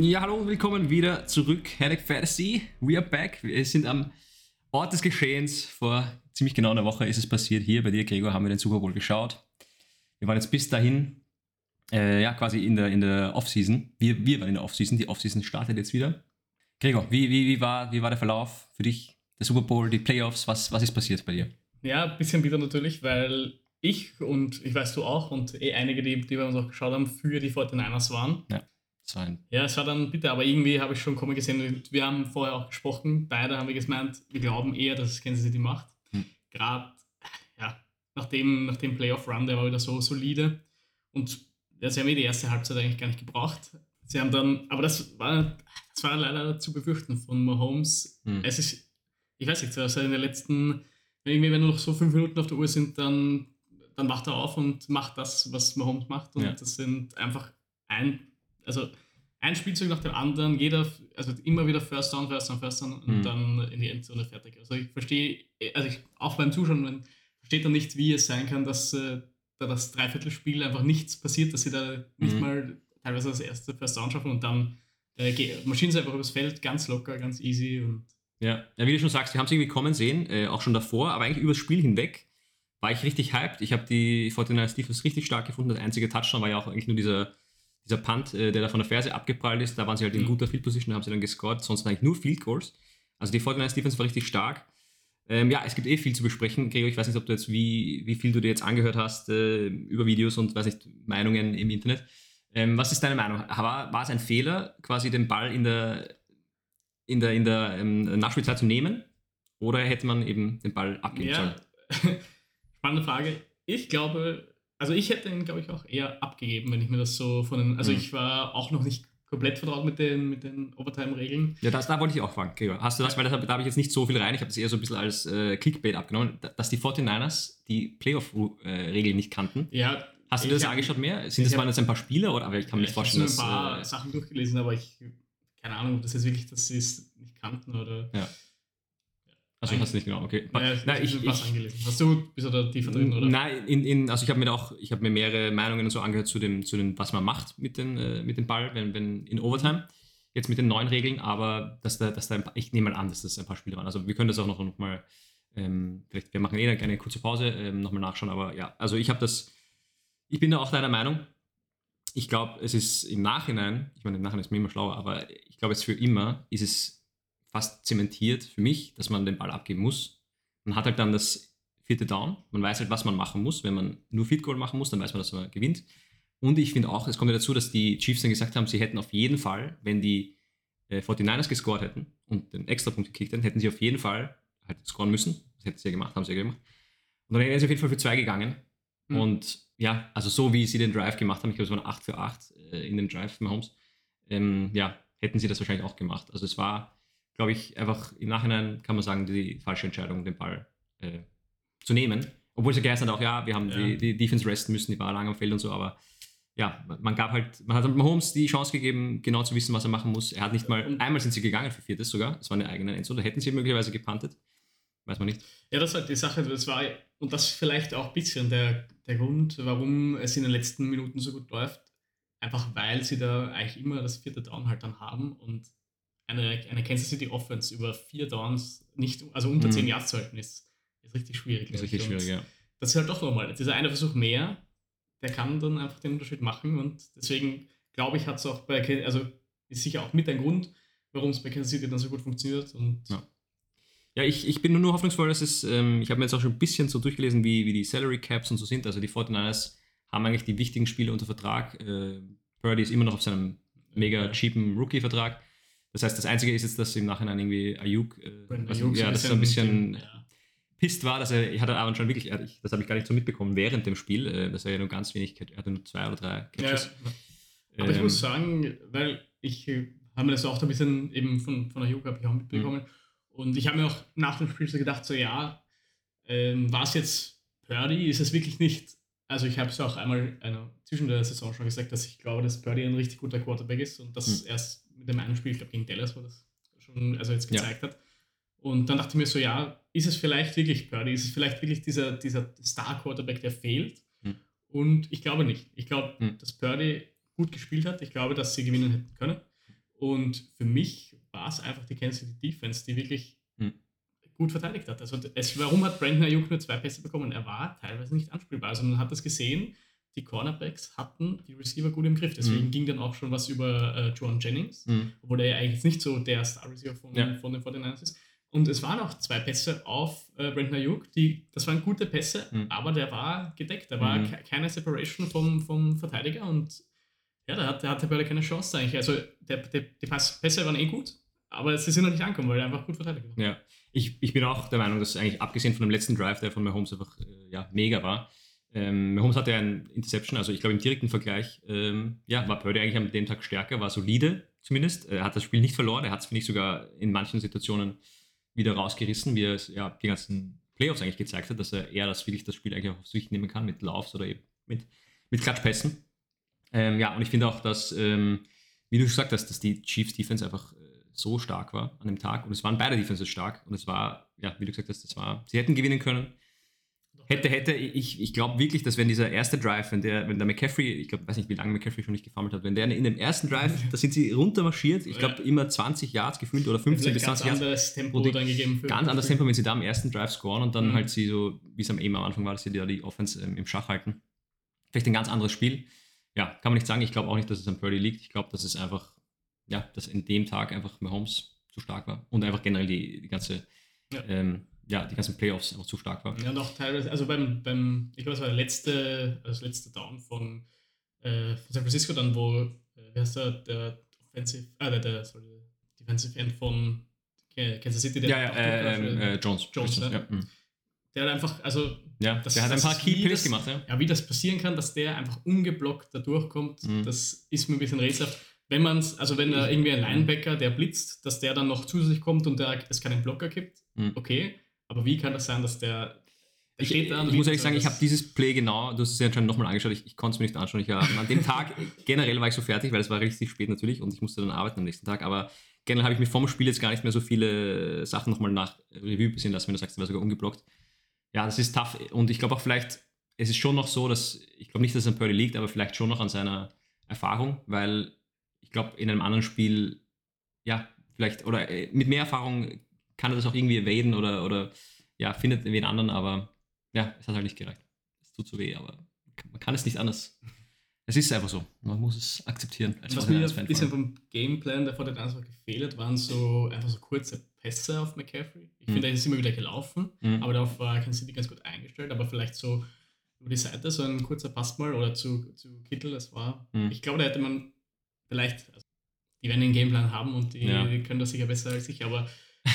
Ja, hallo und willkommen wieder zurück. Headache Fantasy. We are back. Wir sind am Ort des Geschehens. Vor ziemlich genau einer Woche ist es passiert. Hier bei dir, Gregor, haben wir den Super Bowl geschaut. Wir waren jetzt bis dahin, äh, ja, quasi in der, in der Offseason. Wir, wir waren in der Offseason. Die Offseason startet jetzt wieder. Gregor, wie, wie, wie, war, wie war der Verlauf für dich? Der Super Bowl, die Playoffs, was, was ist passiert bei dir? Ja, ein bisschen wieder natürlich, weil ich und ich weiß du auch und eh einige, die, die bei uns auch geschaut haben, für die 49ers waren. Ja. Das war ein Ja, es war dann bitte, aber irgendwie habe ich schon kommen gesehen, wir haben vorher auch gesprochen, beide haben wir gemeint, wir glauben eher, dass es Kansas City macht. Hm. Gerade, ja, nach dem, nach dem Playoff-Run, der war wieder so solide und ja, sie haben eh die erste Halbzeit eigentlich gar nicht gebraucht. Sie haben dann, aber das war, das war leider zu befürchten von Mahomes. Hm. Es ist, ich weiß nicht, also in den letzten, irgendwie, wenn nur noch so fünf Minuten auf der Uhr sind, dann, dann wacht er auf und macht das, was Mahomes macht. Und Ja. das sind einfach ein, also ein Spielzug nach dem anderen, jeder, also immer wieder First Down, First Down, First Down und Mhm. dann in die Endzone fertig. Also ich verstehe, also ich, auch beim Zuschauen, man versteht dann nicht, wie es sein kann, dass äh, da das Dreiviertelspiel einfach nichts passiert, dass sie da nicht Mhm. mal teilweise das erste First Down schaffen und dann äh, marschieren sie einfach übers Feld, ganz locker, ganz easy und Ja, ja wie du schon sagst, wir haben es irgendwie kommen sehen, äh, auch schon davor, aber eigentlich übers Spiel hinweg war ich richtig hyped. Ich habe die 49ers Defense richtig stark gefunden. Das einzige Touchdown war ja auch eigentlich nur dieser, dieser Punt, äh, der da von der Ferse abgeprallt ist. Da waren sie halt in Mhm. guter Field Position, da haben sie dann gescored. Sonst eigentlich nur Field Goals. Also die 49ers Defense war richtig stark. Ähm, ja, es gibt eh viel zu besprechen. Gregor, ich weiß nicht, ob du jetzt, wie, wie viel du dir jetzt angehört hast äh, über Videos und weiß nicht, Meinungen im Internet. Ähm, was ist deine Meinung? War, war es ein Fehler, quasi den Ball in der, in der, in der ähm, Nachspielzeit zu nehmen? Oder hätte man eben den Ball abgeben sollen? Ja, spannende Frage. Ich glaube, also ich hätte ihn, glaube ich, auch eher abgegeben, wenn ich mir das so von den, also Mhm. ich war auch noch nicht komplett vertraut mit den, mit den Overtime-Regeln. Ja, das, da wollte ich auch fragen, Gregor. Hast du das, weil das, da habe ich jetzt nicht so viel rein, ich habe das eher so ein bisschen als äh, Clickbait abgenommen, da- dass die 49ers die Playoff-Regeln nicht kannten. Ja, Hast du dir ich das hab- angeschaut mehr? Sind ich das waren jetzt ein paar Spieler? Oder, aber ich kann mir nicht ich habe vorstellen, dass... ein paar äh, Sachen durchgelesen, aber ich, keine Ahnung, ob das jetzt wirklich das ist, nicht kannten oder. Also ich hast du nicht genau, okay. Ja, Nein, ich, ich. Hast du, bist du da tiefer drin, oder? Nein, in, in, also ich habe mir auch, ich habe mir mehrere Meinungen und so angehört zu dem, zu dem, was man macht mit, den, äh, mit dem Ball, wenn, wenn in Overtime. Jetzt mit den neuen Regeln, aber dass da, dass da ein paar, ich nehme mal an, dass das ein paar Spiele waren. Also wir können das auch noch, noch mal, ähm, vielleicht, wir machen eh eine, eine kurze Pause, ähm, nochmal nachschauen, aber ja, also ich habe das, ich bin da auch deiner Meinung. Ich glaube, es ist im Nachhinein, ich meine, im Nachhinein ist man immer schlauer, aber ich glaube, jetzt für immer ist es fast zementiert für mich, dass man den Ball abgeben muss. Man hat halt dann das vierte Down. Man weiß halt, was man machen muss. Wenn man nur Field Goal machen muss, dann weiß man, dass man gewinnt. Und ich finde auch, es kommt ja dazu, dass die Chiefs dann gesagt haben, sie hätten auf jeden Fall, wenn die äh, 49ers gescored hätten und den Extrapunkt gekickt hätten, hätten sie auf jeden Fall halt scoren müssen. Das hätten sie ja gemacht, haben sie ja gemacht. Und dann wären sie auf jeden Fall für zwei gegangen. Mhm. Und ja, also so wie sie den Drive gemacht haben, ich glaube, es waren 8 für 8 äh, in dem Drive Mahomes, ähm, ja, hätten sie das wahrscheinlich auch gemacht. Also es war, glaube ich, einfach im Nachhinein kann man sagen, die falsche Entscheidung, den Ball äh, zu nehmen. Obwohl sie geheißen hat auch, ja, wir haben Ja. die, die Defense resten müssen, die war lang am Feld und so, aber ja, man gab halt, man hat Mahomes die Chance gegeben, genau zu wissen, was er machen muss. Er hat nicht mal, Und- einmal sind sie gegangen für viertes sogar, das war eine eigene Endzone, da hätten sie möglicherweise gepantet. Weiß man nicht. Ja, das ist halt die Sache, das war, und das vielleicht auch ein bisschen der, der Grund, warum es in den letzten Minuten so gut läuft. Einfach weil sie da eigentlich immer das vierte Down halt dann haben und eine, eine Kansas City Offense über vier Downs nicht, also unter Mhm. zehn Yards zu halten, ist, ist richtig schwierig. Ist richtig schwierig, ja. Das ist halt doch nochmal, dieser eine Versuch mehr, der kann dann einfach den Unterschied machen und deswegen glaube ich, hat es auch bei, also ist sicher auch mit ein Grund, warum es bei Kansas City dann so gut funktioniert und Ja. Ja, ich, ich bin nur hoffnungsvoll, dass es, ähm, ich habe mir jetzt auch schon ein bisschen so durchgelesen, wie, wie die Salary Caps und so sind. Also die 49ers haben eigentlich die wichtigen Spiele unter Vertrag. Äh, Purdy ist immer noch auf seinem mega cheapen Rookie-Vertrag. Das heißt, das Einzige ist jetzt, dass im Nachhinein irgendwie Ayuk, äh, Ayuk ja, das so ein bisschen ja. pisst war, dass er, ich hatte aber schon wirklich, ich, das habe ich gar nicht so mitbekommen während dem Spiel, äh, dass er ja nur ganz wenig, er hatte nur zwei oder drei Catches. Ja. Aber ich Ähm, muss sagen, weil ich äh, habe mir das auch ein bisschen eben von, von Yoga habe ich auch mitbekommen. Und ich habe mir auch nach dem Spiel so gedacht, so ja, ähm, war es jetzt Purdy? Ist es wirklich nicht? Also ich habe es auch einmal einer, zwischen der Saison schon gesagt, dass ich glaube, dass Purdy ein richtig guter Quarterback ist und das Mhm. erst mit dem einen Spiel, ich glaube gegen Dallas war das schon, also jetzt Ja. gezeigt hat. Und dann dachte ich mir so, ja, ist es vielleicht wirklich Purdy? Ist es vielleicht wirklich dieser, dieser Star-Quarterback, der fehlt? Mhm. Und ich glaube nicht. Ich glaube, Mhm. dass Purdy gut gespielt hat. Ich glaube, dass sie gewinnen hätten können. Und für mich war es einfach die Kansas City Defense, die wirklich hm. gut verteidigt hat. Also es, warum hat Brandon Ayuk nur zwei Pässe bekommen? Er war teilweise nicht anspielbar. Also man hat das gesehen, die Cornerbacks hatten die Receiver gut im Griff. Deswegen mhm. ging dann auch schon was über äh, John Jennings, mhm. obwohl er ja eigentlich nicht so der Star-Receiver von, ja. von den 49ers ist. Und es waren auch zwei Pässe auf äh, Brandon Ayuk, die, das waren gute Pässe, mhm. aber der war gedeckt. Da war mhm. keine Separation vom, vom Verteidiger und ja, da, hat, da hatte keine Chance eigentlich. Also der, der, die Pässe waren eh gut, aber sie sind noch nicht angekommen, weil er einfach gut verteidigt war. Ja, ich, ich bin auch der Meinung, dass eigentlich abgesehen von dem letzten Drive, der von Mahomes einfach äh, ja, mega war, ähm, Mahomes hatte ein Interception, also ich glaube im direkten Vergleich, ähm, ja, war Purdy eigentlich an dem Tag stärker, war solide zumindest. Er hat das Spiel nicht verloren, er hat es, finde ich, sogar in manchen Situationen wieder rausgerissen, wie er es ja die ganzen Playoffs eigentlich gezeigt hat, dass er eher das wirklich das Spiel eigentlich auch auf sich nehmen kann mit Laufs oder eben mit, mit Klatschpässen. Ähm, ja, und ich finde auch, dass, ähm, wie du gesagt hast, dass die Chiefs Defense einfach äh, so stark war an dem Tag und es waren beide Defenses stark und es war, ja, wie du gesagt hast, das war, sie hätten gewinnen können hätte, hätte, ich, ich glaube wirklich, dass wenn dieser erste Drive, wenn der, wenn der McCaffrey, ich glaube, weiß nicht, wie lange McCaffrey schon nicht gefummelt hat, wenn der in dem ersten Drive, da sind sie runtermarschiert, ich glaube immer 20 Yards gefühlt oder 15 bis 20 Yards. Ganz anderes Tempo dann gegeben. Ganz anderes Tempo, wenn sie da im ersten Drive scoren und dann mhm. halt sie so, wie es am eben am Anfang war, dass sie da die Offense ähm, im Schach halten. Vielleicht ein ganz anderes Spiel. Ja, kann man nicht sagen. Ich glaube auch nicht, dass es an Purdy liegt. Ich glaube, dass es einfach, ja, dass in dem Tag einfach Mahomes zu stark war und einfach generell die, die ganze ja. ähm, ja, die ganzen Playoffs einfach zu stark war. Ja, noch teilweise, also beim, beim ich glaube, es war der letzte, das letzte Down von, äh, von San Francisco, dann wo, äh, wie heißt der, der Offensive, äh, der, der, sorry, Defensive End von Kansas City, der ja, ja, äh, ähm, äh, Jones. Jones, ja. ja. Mhm. Der hat einfach, also ja, das, der hat ein paar Key Plays gemacht, ja. Ja, wie das passieren kann, dass der einfach ungeblockt da durchkommt, mhm. das ist mir ein bisschen rätselhaft. Wenn man es, also wenn da irgendwie ein Linebacker, der blitzt, dass der dann noch zusätzlich kommt und der, es keinen Blocker gibt, mhm. okay. Aber wie kann das sein, dass der. der ich, ich muss ehrlich sagen, ich habe dieses Play genau, du hast es ja anscheinend nochmal angeschaut, ich, ich konnte es mir nicht anschauen. Ich, an dem Tag generell war ich so fertig, weil es war richtig spät natürlich und ich musste dann arbeiten am nächsten Tag, aber generell habe ich mir vom Spiel jetzt gar nicht mehr so viele Sachen nochmal nach Revue passieren lassen, wenn du sagst, du war sogar ungeblockt. Ja, das ist tough und ich glaube auch vielleicht, es ist schon noch so, dass, ich glaube nicht, dass es an Purdy liegt, aber vielleicht schon noch an seiner Erfahrung, weil ich glaube, in einem anderen Spiel, ja, vielleicht, oder äh, mit mehr Erfahrung kann er das auch irgendwie evaden oder, oder ja, findet wen anderen, aber ja, es hat halt nicht gereicht. Es tut so weh, aber man kann es nicht anders. Es ist einfach so. Man muss es akzeptieren. Was mir ein bisschen vom Gameplan der 49ers gefehlt waren so einfach so kurze Pässe auf McCaffrey. Ich mhm. finde, er ist immer wieder gelaufen, mhm. aber darauf war Kansas City ganz gut eingestellt. Aber vielleicht so über die Seite so ein kurzer Pass mal oder zu, zu Kittel, das war. Mhm. Ich glaube, da hätte man vielleicht, also die werden den Gameplan haben und die, ja. die können das sicher besser als ich, aber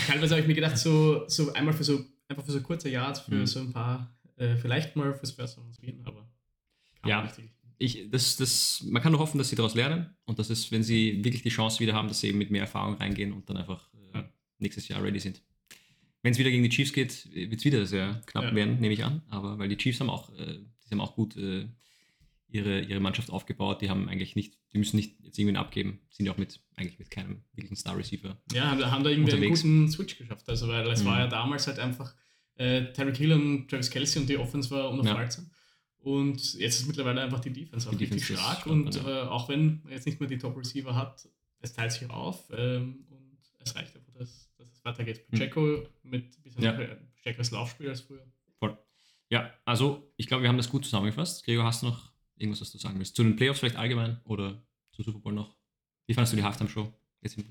teilweise habe ich mir gedacht, so, so einmal für so, einfach für so kurze Yards, für mhm. so ein paar, äh, vielleicht mal fürs First Round spielen, aber ja. Ich, das, das, man kann nur hoffen, dass sie daraus lernen und dass es, wenn sie wirklich die Chance wieder haben, dass sie eben mit mehr Erfahrung reingehen und dann einfach äh, nächstes Jahr ready sind. Wenn es wieder gegen die Chiefs geht, wird es wieder sehr knapp ja. werden, nehme ich an. Aber weil die Chiefs haben auch, äh, die haben auch gut äh, ihre, ihre Mannschaft aufgebaut. Die haben eigentlich nicht, die müssen nicht jetzt irgendwen abgeben. Sind ja auch mit, eigentlich mit keinem wirklichen Star Receiver. Ja, haben, haben da irgendwie unterwegs. einen guten Switch geschafft. Also, weil es mhm. war ja damals halt einfach äh, Terry Hill und Travis Kelsey und die Offense war unaufhaltsam. Ja. Und jetzt ist mittlerweile einfach die Defense auch die Defense stark. und ja. äh, auch wenn man jetzt nicht mehr die Top Receiver hat, es teilt sich auf ähm, und es reicht einfach, dass, dass es weitergeht. Mhm. Pacheco mhm. mit ein bisschen ja. stärkeres Laufspiel als früher. Voll. Ja, also ich glaube, wir haben das gut zusammengefasst. Gregor, hast du noch irgendwas, was du sagen willst? Zu den Playoffs vielleicht allgemein oder zu Super Bowl noch? Wie fandest du die Halftime-Show?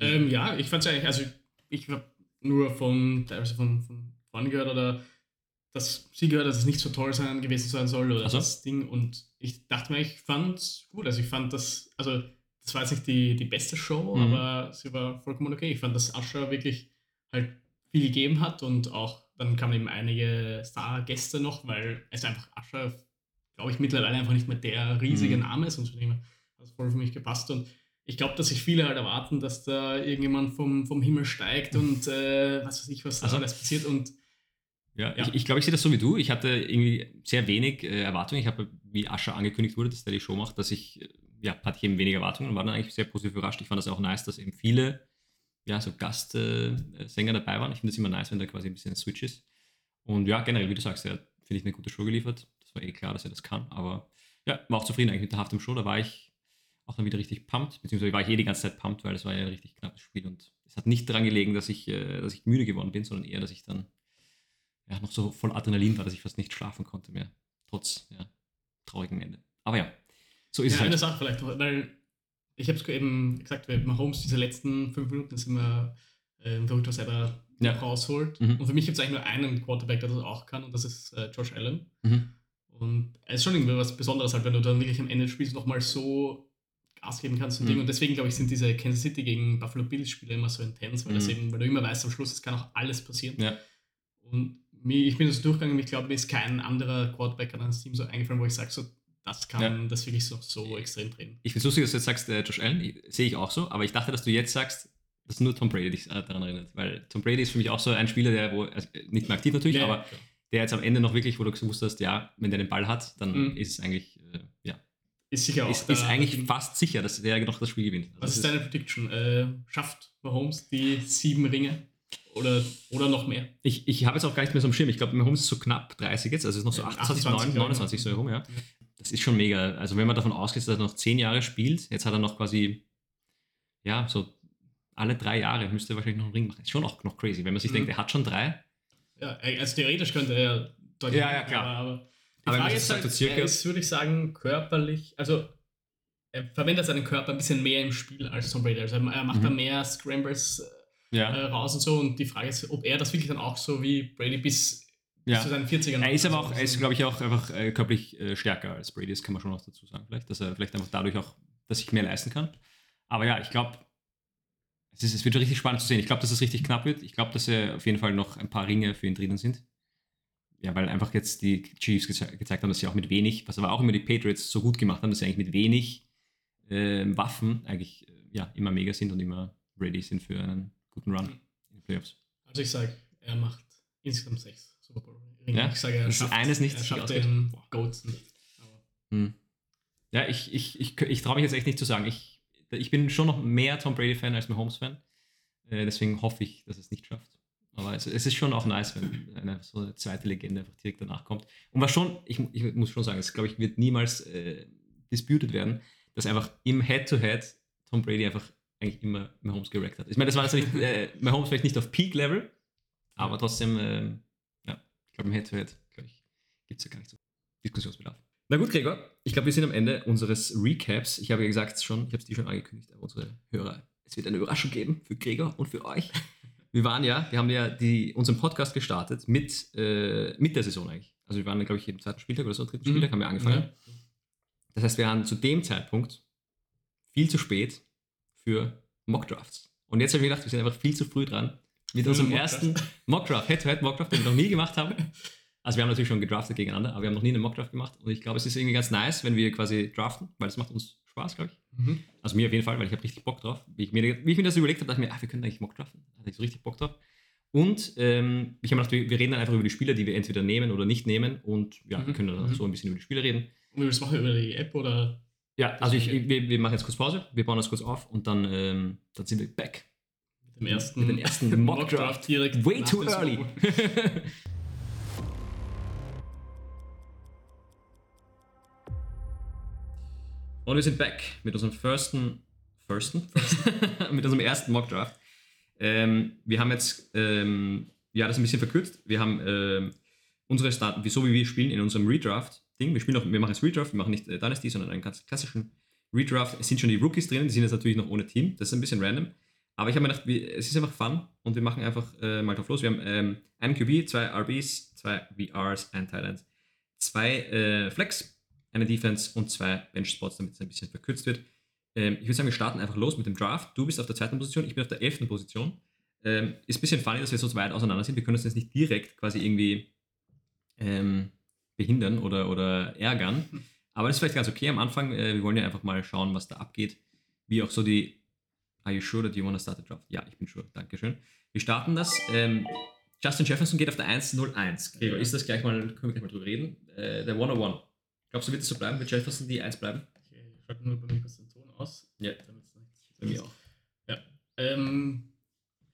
Ähm, ja, ich fand es eigentlich, also ich habe nur von, teilweise von, von vorne gehört oder dass sie gehört, dass es nicht so toll sein, gewesen sein soll oder so. das Ding und ich dachte mir, ich fand es gut. Also ich fand das, also das war jetzt nicht die, die beste Show, mhm. aber sie war vollkommen okay. Ich fand, dass Asher wirklich halt viel gegeben hat und auch dann kamen eben einige Star-Gäste noch, weil es einfach Asher glaube ich, mittlerweile einfach nicht mehr der riesige mhm. Name ist und von dem hat es voll für mich gepasst. Und ich glaube, dass sich viele halt erwarten, dass da irgendjemand vom, vom Himmel steigt und äh, was weiß ich, was also, alles passiert. Und ja, ja. ich, ich glaube, ich sehe das so wie du. Ich hatte irgendwie sehr wenig äh, Erwartungen. Ich habe, wie Ascha angekündigt wurde, dass der die Show macht, dass ich, äh, ja, hatte ich eben wenig Erwartungen und war dann eigentlich sehr positiv überrascht. Ich fand das auch nice, dass eben viele, ja, so Gastsänger äh, dabei waren. Ich finde es immer nice, wenn da quasi ein bisschen ein Switch ist. Und ja, generell, wie du sagst, ja, finde ich eine gute Show geliefert war eh klar, dass er das kann. Aber ja, war auch zufrieden eigentlich mit der Haft im Show. Da war ich auch dann wieder richtig pumped, beziehungsweise war ich eh die ganze Zeit pumped, weil es war ja ein richtig knappes Spiel und es hat nicht daran gelegen, dass ich, äh, dass ich müde geworden bin, sondern eher, dass ich dann ja, noch so voll Adrenalin war, dass ich fast nicht schlafen konnte mehr, trotz ja, traurigem Ende. Aber ja, so ist ja, es halt. eine Sache vielleicht, weil ich habe es eben gesagt, weil Mahomes diese letzten fünf Minuten sind wir äh, verrückt, was er da Ja. rausholt. Mhm. Und für mich gibt es eigentlich nur einen Quarterback, der das auch kann, und das ist äh, Josh Allen. Mhm. Und es ist schon irgendwie was Besonderes, halt, wenn du dann wirklich am Ende des Spiels nochmal so Gas geben kannst und Mhm. Ding. Und deswegen, glaube ich, sind diese Kansas City gegen Buffalo Bills Spiele immer so intens, weil, das Mhm. eben, weil du immer weißt, am Schluss, es kann auch alles passieren. Ja. Und mir, ich bin das durchgegangen, ich glaube, mir ist kein anderer Quarterback an das Team so eingefallen, wo ich sage, so, das kann Ja. das wirklich so, so extrem drehen. Ich finde es lustig, dass du jetzt sagst, äh, Josh Allen, sehe ich auch so, aber ich dachte, dass du jetzt sagst, dass nur Tom Brady dich äh, daran erinnert, weil Tom Brady ist für mich auch so ein Spieler, der, wo, also nicht mehr aktiv natürlich, Ja, aber klar. Der jetzt am Ende noch wirklich, wo du gewusst hast, ja, wenn der den Ball hat, dann Mhm. ist es eigentlich, äh, ja, ist sicher auch. ist, ist eigentlich fast sicher, dass der noch das Spiel gewinnt. Also Was ist deine Prediction? Äh, schafft Mahomes die sieben Ringe? Oder, oder noch mehr? Ich, ich habe jetzt auch gar nicht mehr so im Schirm. Ich glaube, Mahomes ist so knapp 30 jetzt, also ist noch so Ja, 28, 28, 29 so herum, ja. Das ist schon mega. Also wenn man davon ausgeht, dass er noch 10 Jahre spielt, jetzt hat er noch quasi, ja, so alle drei Jahre müsste er wahrscheinlich noch einen Ring machen. Ist schon auch noch crazy, wenn man sich Mhm. denkt, er hat schon drei. Ja, also theoretisch könnte er deutlich Ja, ja, klar. Aber, aber die Aber Frage ist halt, circa- er ist, würde ich sagen, körperlich, also er verwendet seinen Körper ein bisschen mehr im Spiel als Tom Brady. Also er macht Mhm. da mehr Scrambles äh, Ja. raus und so und die Frage ist, ob er das wirklich dann auch so wie Brady bis, bis ja. zu seinen 40ern Er ist aber macht. auch, Also er ist, glaube ich, auch einfach äh, körperlich äh, stärker als Brady. Das kann man schon noch dazu sagen, vielleicht, dass er vielleicht einfach dadurch auch, dass ich mehr leisten kann. Aber ja, ich glaube, es, ist- es wird richtig spannend zu sehen. Ich glaube, dass es richtig knapp wird. Ich glaube, dass er auf jeden Fall noch ein paar Ringe für ihn drinnen sind. Ja, weil einfach jetzt die Chiefs geze gezeigt haben, dass sie auch mit wenig, was aber auch immer die Patriots so gut gemacht haben, dass sie eigentlich mit wenig ähm, Waffen eigentlich äh, ja, immer mega sind und immer ready sind für einen guten Run in den Playoffs. Also ich sage, er macht insgesamt sechs Super Bowl Ringe. Ja? Ich sage, er Das schafft, eines nicht, er schafft den Goats nicht. Hm. Ja, ich, ich, ich, ich traue mich jetzt echt nicht zu sagen. Ich, ich bin schon noch mehr Tom Brady-Fan als Mahomes-Fan. Äh, deswegen hoffe ich, dass es nicht schafft. Aber es, es ist schon auch nice, wenn eine so eine zweite Legende einfach direkt danach kommt. Und was schon, ich, ich muss schon sagen, es glaube ich, wird niemals äh, disputed werden, dass einfach im Head-to-Head Tom Brady einfach eigentlich immer Mahomes gerackt hat. Ich meine, das war nicht, äh, Mahomes vielleicht nicht auf Peak-Level, aber trotzdem, ähm, ja, ich glaube, im Head-to-Head, glaube ich, gibt es ja gar nicht so Diskussionsbedarf. Na gut, Gregor, ich glaube, wir sind am Ende unseres Recaps. Ich habe ja gesagt schon, ich habe es dir schon angekündigt, aber unsere Hörer, es wird eine Überraschung geben für Gregor und für euch. Wir waren ja, wir haben ja die, unseren Podcast gestartet mit, äh, mit der Saison eigentlich. Also wir waren, glaube ich, im zweiten Spieltag oder so, dritten Mhm. Spieltag haben wir angefangen. Ja. Das heißt, wir waren zu dem Zeitpunkt viel zu spät für Mockdrafts. Und jetzt habe ich mir gedacht, wir sind einfach viel zu früh dran mit unserem einen ersten Mockdraft, Head-to-Head Mockdraft, den wir noch nie gemacht haben. Also wir haben natürlich schon gedraftet gegeneinander, aber wir haben noch nie einen Mockdraft gemacht. Und ich glaube, es ist irgendwie ganz nice, wenn wir quasi draften, weil das macht uns Spaß, glaube ich. Mhm. Also mir auf jeden Fall, weil ich habe richtig Bock drauf. Wie ich, mir, wie ich mir das überlegt habe, dachte ich mir, ah, wir können eigentlich Mockdraften. Da hatte ich so richtig Bock drauf. Und ähm, ich habe mir gedacht, wir wir reden dann einfach über die Spieler, die wir entweder nehmen oder nicht nehmen. Und ja, wir Mhm. können dann Mhm. so ein bisschen über die Spieler reden. Und wir das machen über die App oder Ja, also ich, wir, wir machen jetzt kurz Pause, wir bauen das kurz auf und dann, ähm, dann sind wir back. mit dem ersten, Mit dem ersten Mockdraft. direkt. Way too early. und wir sind back mit unserem firsten, firsten? mit unserem ersten Mockdraft. Ähm, wir haben jetzt, ähm, ja, das ein bisschen verkürzt. Wir haben ähm, unsere Start, so wie wir spielen in unserem Redraft-Ding. Wir spielen auch, wir machen jetzt Redraft, wir machen nicht äh, Dynasty, sondern einen ganz klassischen Redraft. Es sind schon die Rookies drin, die sind jetzt natürlich noch ohne Team. Das ist ein bisschen random. Aber ich habe mir gedacht, wir, es ist einfach fun und wir machen einfach äh, mal drauf los. Wir haben ähm, einen QB, zwei RBs, zwei VRs, ein Thailand, zwei äh, Flex, eine Defense und zwei Bench-Spots, damit es ein bisschen verkürzt wird. Ähm, ich würde sagen, wir starten einfach los mit dem Draft. Du bist auf der zweiten Position, ich bin auf der elften Position. Ähm, ist ein bisschen funny, dass wir so weit auseinander sind. Wir können uns jetzt nicht direkt quasi irgendwie ähm, behindern oder, oder ärgern. Aber das ist vielleicht ganz okay am Anfang. Äh, wir wollen ja einfach mal schauen, was da abgeht. Wie auch so die. Are you sure that you want to start the draft? Ja, ich bin sure. Dankeschön. Wir starten das. Ähm, Justin Jefferson geht auf der 101. Gregor, ist das gleich mal, können wir gleich mal drüber reden? Äh, der 101. Glaubst du, wird es so bleiben? Wird Jefferson die 1 bleiben? Okay, ich schalte nur bei mir kurz den Ton aus. Ja. damit's nicht- Bei mir auch. Ähm,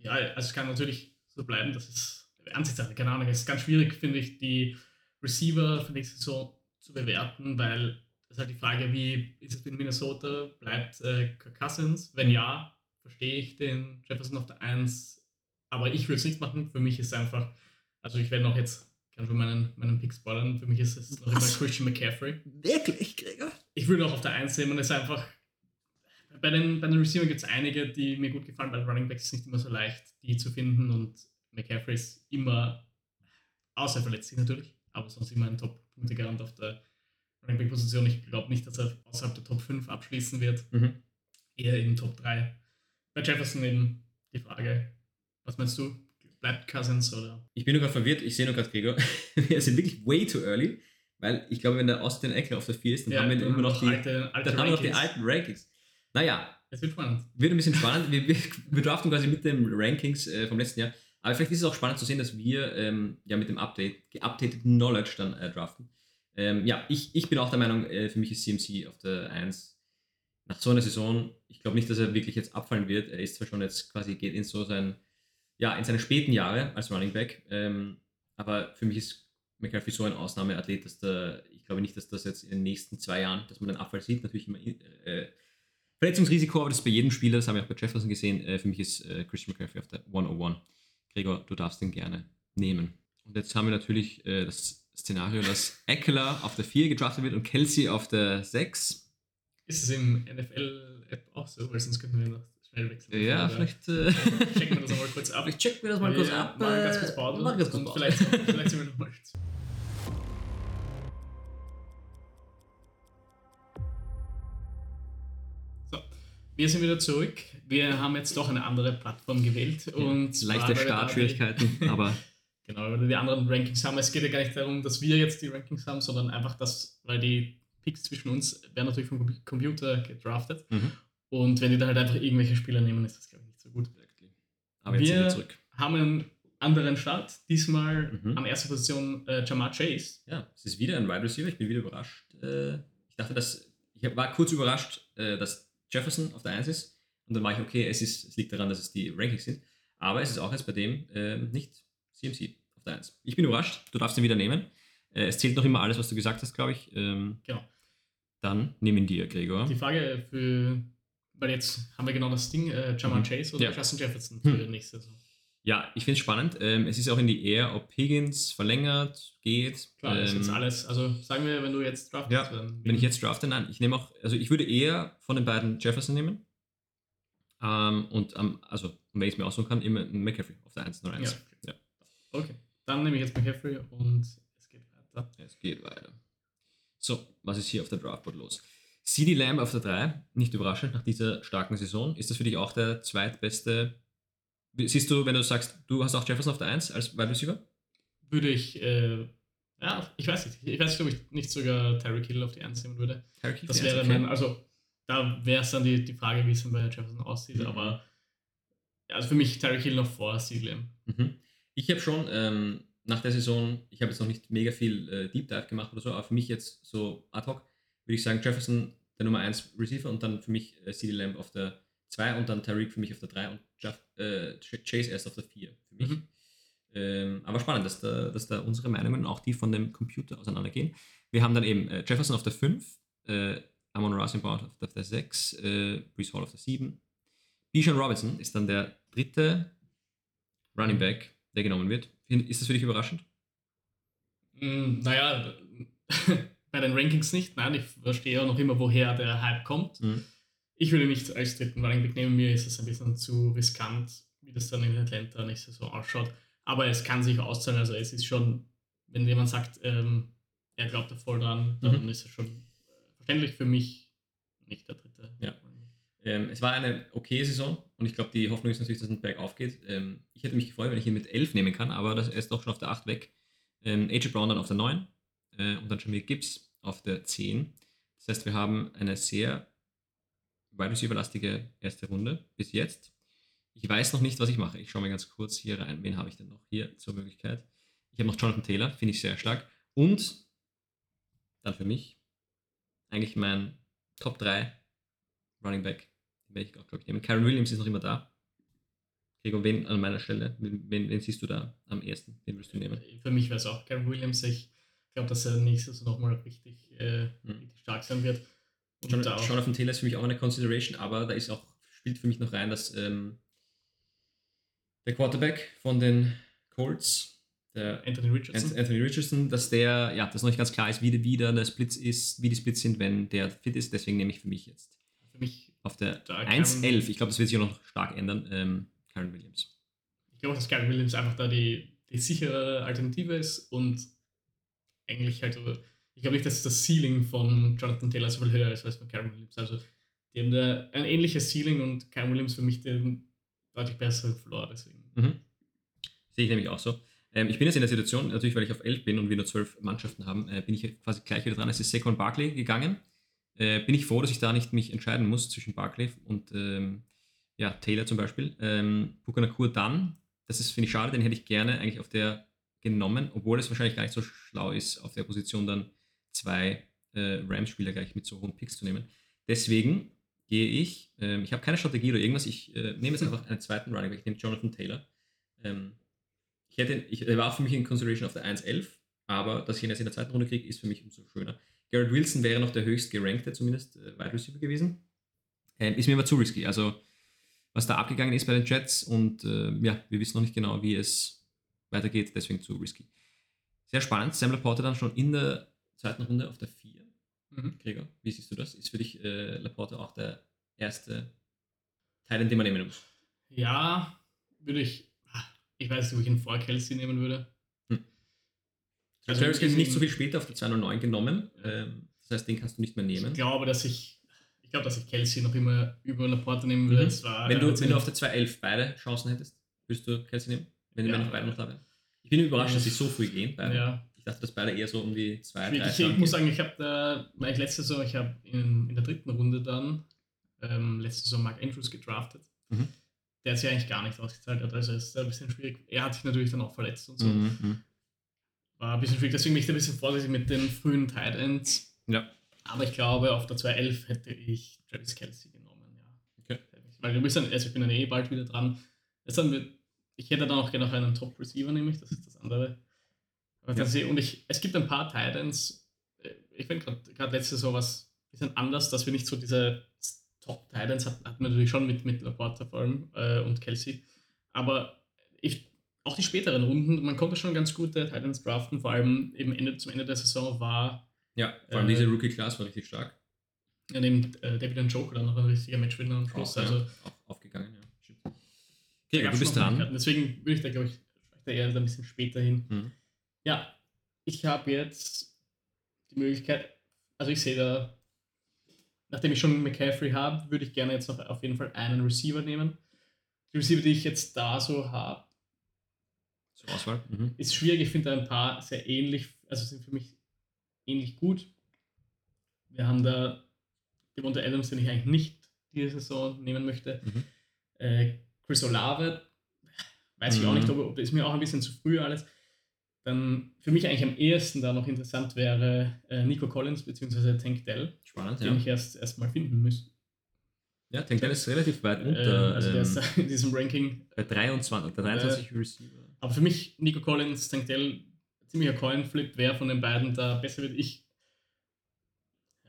ja, also es kann natürlich so bleiben, das ist Ansichtssache, keine Ahnung. Es ist ganz schwierig, finde ich, die Receiver für nächste Saison zu bewerten, weil ist halt die Frage, wie ist es in Minnesota? Bleibt äh, Kirk Cousins? Wenn ja, verstehe ich den Jefferson auf der 1. Aber ich würde es nicht machen. Für mich ist es einfach, also ich werde noch jetzt, kann schon meinen, meinen Pick spoilern, für mich ist es noch immer Christian McCaffrey. Wirklich, Gregor? Ich würde auch auf der 1 sehen, man ist einfach, bei den, bei den Receivern gibt es einige, die mir gut gefallen, weil Running Backs ist nicht immer so leicht, die zu finden und McCaffrey ist immer, außer verletzlich natürlich, aber sonst immer ein Top-Punkte-Garant auf der Running Back-Position. Ich glaube nicht, dass er außerhalb der Top 5 abschließen wird, Mhm. eher im Top 3. Bei Jefferson eben die Frage, was meinst du? Bleibt Cousins oder? Ich bin nur gerade verwirrt, ich sehe nur gerade Gregor. Wir sind wirklich way too early, weil ich glaube, wenn der Austin Eckler auf der 4 ist, dann haben wir immer noch die, alte, alte dann haben wir noch die alten Rankings. Naja, Es wird spannend. wird ein bisschen spannend. Wir, wir, wir draften quasi mit den Rankings äh, vom letzten Jahr. Aber vielleicht ist es auch spannend zu sehen, dass wir ähm, ja mit dem Update, geupdateten Knowledge dann äh, draften. Ähm, ja, ich, ich bin auch der Meinung, äh, für mich ist CMC auf der 1 nach so einer Saison, ich glaube nicht, dass er wirklich jetzt abfallen wird. Er ist zwar schon jetzt quasi, geht in so sein, ja, in seine späten Jahre als Running Back. Ähm, aber für mich ist McCaffrey so ein Ausnahmeathlet, dass da, ich glaube nicht, dass das jetzt in den nächsten zwei Jahren, dass man den Abfall sieht. Natürlich immer äh, Verletzungsrisiko, aber das ist bei jedem Spieler, das haben wir auch bei Jefferson gesehen. Äh, für mich ist äh, Christian McCaffrey auf der 101. Gregor, du darfst den gerne nehmen. Und jetzt haben wir natürlich äh, das Szenario, dass Eckler auf der 4 gedraftet wird und Kelsey auf der 6. Ist es im NFL-App auch so? Weil sonst könnten wir noch wechseln. Ja, vielleicht. Äh, Checken wir das nochmal kurz ab. vielleicht checken wir das mal kurz Ja, ab. Mal ganz äh, kurz Pause. Mal ganz kurz Pause. Vielleicht, vielleicht sind wir nochmal. So, wir sind wieder zurück. Wir haben jetzt doch eine andere Plattform gewählt. Und zwar, Leichte Startschwierigkeiten, aber genau, weil wir die anderen Rankings haben. Es geht ja gar nicht darum, dass wir jetzt die Rankings haben, sondern einfach, dass, weil die Picks zwischen uns werden natürlich vom Com- Computer gedraftet. Mhm. Und wenn die da halt einfach irgendwelche Spieler nehmen, ist das, glaube ich, nicht so gut. Aber jetzt wir Wir- zurück. haben einen anderen Start. Diesmal Mhm. an erster Position äh, Jamar Chase. Ja, es ist wieder ein Wide Receiver. Ich bin wieder überrascht. Äh, ich dachte, dass. Ich war kurz überrascht, äh, dass Jefferson auf der 1 ist. Und dann war ich, okay, es, ist, es liegt daran, dass es die Rankings sind. Aber es ist auch jetzt bei dem ähm, nicht CMC auf der 1. Ich bin überrascht. Du darfst ihn wieder nehmen. Äh, es zählt noch immer alles, was du gesagt hast, glaube ich. Ähm, Genau. Dann nimm ihn dir, Gregor. Die Frage für, weil jetzt haben wir genau das Ding, äh, Jamar Mhm. Chase oder Ja. Justin Jefferson für Hm. nächste Saison. Ja, ich finde es spannend. Ähm, es ist auch in die Air, ob Higgins verlängert, geht. Klar, das ist Ähm, jetzt alles. Also sagen wir, wenn du jetzt draftest, Ja, dann Wenn ich jetzt drafte, nein, ich nehme auch, also ich würde eher von den beiden Jefferson nehmen. Ähm, und am, also, und wenn ich es mir aussuchen kann, immer McCaffrey auf der 101. Ja. Ja. Okay, dann nehme ich jetzt McCaffrey und es geht weiter. Es geht weiter. So, was ist hier auf der Draftboard los? CD Lamb auf der 3, nicht überraschend nach dieser starken Saison. Ist das für dich auch der zweitbeste? Siehst du, wenn du sagst, du hast auch Jefferson auf der 1 als Wide Receiver? Würde ich, äh, ja, ich weiß nicht. Ich weiß nicht, ob ich nicht sogar Terry Hill auf die 1 nehmen würde. Keefe, Das wäre okay. dann, also da wäre es dann die, die Frage, wie es dann bei Jefferson aussieht, Mhm. aber ja, also für mich Terry Hill noch vor CDM. Mhm. Ich habe schon ähm, nach der Saison, ich habe jetzt noch nicht mega viel äh, Deep Dive gemacht oder so, aber für mich jetzt so ad hoc würde ich sagen, Jefferson der Nummer 1 Receiver und dann für mich äh, CD Lamb auf der 2 und dann Tariq für mich auf der 3 und Jeff, äh, Ch- Chase erst auf der 4 für mich. Mhm. Ähm, aber spannend, dass da, dass da unsere Meinungen, auch die von dem Computer, auseinandergehen. Wir haben dann eben äh, Jefferson auf der 5, äh, Amon Rasenbaum auf der, auf der 6, äh, Brees Hall auf der 7. Bijan Robinson ist dann der dritte Running Back, der genommen wird. Ist das für dich überraschend? Mm, naja, bei den Rankings nicht. Nein, ich verstehe auch noch immer, woher der Hype kommt. Mhm. Ich würde nicht als dritten Running Back nehmen. Mir ist es ein bisschen zu riskant, wie das dann in Atlanta nächste Saison ausschaut. Aber es kann sich auszahlen. Also es ist schon, wenn jemand sagt, ähm, er glaubt da voll dran, dann Mhm. ist es schon äh, verständlich für mich nicht der dritte. Ja. Ähm, es war eine okay Saison und ich glaube, die Hoffnung ist natürlich, dass es bergauf geht. Ähm, ich hätte mich gefreut, wenn ich ihn mit 11 nehmen kann, aber das, er ist doch schon auf der 8 weg. Ähm, AJ Brown dann auf der 9 äh, und dann Jamir Gibbs auf der 10. Das heißt, wir haben eine sehr wide receiver-lastige erste Runde bis jetzt. Ich weiß noch nicht, was ich mache. Ich schaue mal ganz kurz hier rein. Wen habe ich denn noch hier zur Möglichkeit? Ich habe noch Jonathan Taylor, finde ich sehr stark. Und dann für mich eigentlich mein Top 3 Running Back. Den werde ich auch, glaube ich, nehmen. Karen Williams ist noch immer da. Gregor, wen an meiner Stelle? Wen, wen, wen siehst du da am ersten? Wen würdest du nehmen? Für mich wäre es auch Karen Williams. Ich glaube, dass er nächstes nochmal richtig, äh, Mhm. richtig stark sein wird. Und John, auch- Jonathan Taylor ist für mich auch eine Consideration, aber da ist auch, spielt für mich noch rein, dass ähm, der Quarterback von den Colts, der Anthony Richardson. Ant- Anthony Richardson, dass der, ja, das noch nicht ganz klar ist, wie, wie der der Splits ist, wie die Splits sind, wenn der fit ist. Deswegen nehme ich für mich jetzt Für mich, auf der Da 1.11, ich glaube, das wird sich auch noch stark ändern, ähm, Karen Williams. ich glaube, dass Gary Williams einfach da die, die sichere Alternative ist und eigentlich halt so, ich glaube nicht, dass das Ceiling von Jonathan Taylor so viel höher ist als von Karen Williams. Also die haben da ein ähnliches Ceiling und Karen Williams für mich den deutlich besseren Floor, deswegen. Mhm. Sehe ich nämlich auch so. Ähm, ich bin jetzt in der Situation, natürlich weil ich auf 11 bin und wir nur 12 Mannschaften haben, äh, bin ich quasi gleich wieder dran. Es ist Saquon Barkley gegangen. Äh, bin ich froh, dass ich da nicht mich entscheiden muss zwischen Barkley und ähm, ja, Taylor zum Beispiel. Ähm, Puka dann, das finde ich, schade, den hätte ich gerne eigentlich auf der genommen, obwohl es wahrscheinlich gar nicht so schlau ist, auf der Position dann zwei äh, Rams-Spieler gleich mit so hohen Picks zu nehmen. Deswegen gehe ich, ähm, ich habe keine Strategie oder irgendwas, ich äh, nehme jetzt einfach einen zweiten Running Back, ich nehme Jonathan Taylor. Ähm, ich hätte, ich, er war für mich in Consideration auf der 1.11, aber dass ich ihn jetzt in der zweiten Runde kriege, ist für mich umso schöner. Garrett Wilson wäre noch der höchst gerankte, zumindest äh, Wide Receiver gewesen. Ähm, ist mir aber zu risky. Also, was da abgegangen ist bei den Jets und äh, ja, wir wissen noch nicht genau, wie es weitergeht, deswegen zu risky. Sehr spannend. Sam Laporte dann schon in der zweiten Runde auf der 4. Mhm. Gregor, wie siehst du das? Ist für dich äh, Laporte auch der erste Teil, den man nehmen muss? Ja, würde ich, ich weiß nicht, ob ich ihn vor Kelsey nehmen würde. Hm. Also Travis Kelce in- nicht so viel später auf der 209 genommen. Ähm, das heißt, den kannst du nicht mehr nehmen. Ich glaube, dass ich, ich glaube, dass ich Kelsey noch immer über Laporte nehmen würde. Mhm. War, Wenn du, wenn du auf der 211 beide Chancen hättest, würdest du Kelsey nehmen? Wenn, Ja. noch beide noch da wären? Ich bin überrascht, dass sie so früh gehen. Ja, Ich dachte, dass beide eher so um die 2, ich, 3 ich, ich muss sagen, ich habe da, weil ich letzte Saison, ich habe in, in der dritten Runde dann ähm, letzte Saison Mark Andrews gedraftet. Mhm. Der hat sich eigentlich gar nicht ausgezahlt. hat, Also es ist ein bisschen schwierig. Er hat sich natürlich dann auch verletzt und so. Mhm, mhm. War ein bisschen schwierig, deswegen bin ich da ein bisschen vorsichtig mit den frühen Tight Ends. Ja. Aber ich glaube, auf der 211 hätte ich Travis Kelsey genommen, ja. Okay. Weil du bist dann, also ich bin dann eh bald wieder dran. Jetzt dann, wird- ich hätte dann auch gerne noch einen Top-Receiver, nämlich, das ist das andere. Ja. das ist Und ich, es gibt ein paar äh, ich finde gerade letzte Saison was ein bisschen anders, dass wir nicht so diese Top-Tight Ends hatten, hatten wir natürlich schon mit, mit Laporta vor allem äh, und Kelsey. Aber ich, auch die späteren Runden, man konnte schon ganz gute Titans draften, vor allem eben Ende, zum Ende der Saison war Ja, vor allem Äh, diese Rookie-Class war richtig stark. ja, neben äh, David Joker dann noch ein richtiger Matchwinner am Schluss. Auch, also ja, auch aufgegangen, ja. Stimmt. da Okay, du bist dran. Deswegen würde ich da, glaube ich, da eher ein bisschen später hin. Mhm. Ja, ich habe jetzt die Möglichkeit, also ich sehe da, nachdem ich schon McCaffrey habe, würde ich gerne jetzt noch auf jeden Fall einen Receiver nehmen. Die Receiver, die ich jetzt da so habe, Zur Auswahl. Mhm. ist schwierig. Ich finde da ein paar sehr ähnlich, also sind für mich ähnlich gut. Wir haben da Devonta Adams, den ich eigentlich nicht diese Saison nehmen möchte. Mhm. Äh, Chris Olave, weiß ich auch Mhm. nicht, ob, ob ist mir auch ein bisschen zu früh alles. Dann für mich eigentlich am ehesten da noch interessant wäre äh, Nico Collins bzw. Tank Dell, Spannend, den ja. ich erst, erst mal finden müsste. Ja, Tank Dell ist relativ weit Äh, unter. also der ähm, ist in diesem Ranking bei 23, der 23 Receiver. Aber für mich, Nico Collins, St. Dell, ziemlicher Coinflip, wer von den beiden da besser wird. Ich,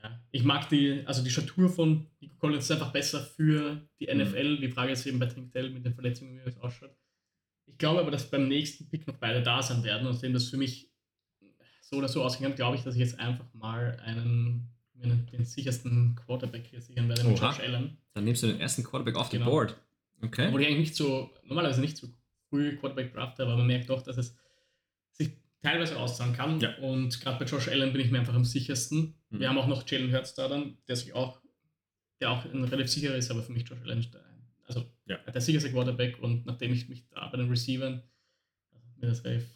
ja, ich mag die, also die Statur von Nico Collins ist einfach besser für die Mhm. NFL. Die Frage ist eben bei St. Dell mit den Verletzungen, wie es ausschaut. Ich glaube aber, dass beim nächsten Pick noch beide da sein werden und dem das für mich so oder so ausgegangen glaube ich, dass ich jetzt einfach mal einen, einen den sichersten Quarterback hier sichern werde, mit. Josh Allen. Dann nimmst du den ersten Quarterback auf Genau. Board. Okay. Obwohl ich eigentlich nicht so, normalerweise nicht so früh Quarterback drafte, aber man merkt doch, dass es teilweise auszahlen kann. Ja. Und gerade bei Josh Allen bin ich mir einfach am sichersten. Mhm. Wir haben auch noch Jalen Hurts da dann, der sich auch, der auch ein relativ sicherer ist, aber für mich Josh Allen ist der, also Ja. der sicherste Quarterback und nachdem ich mich da bei den Receivern, also mir das relativ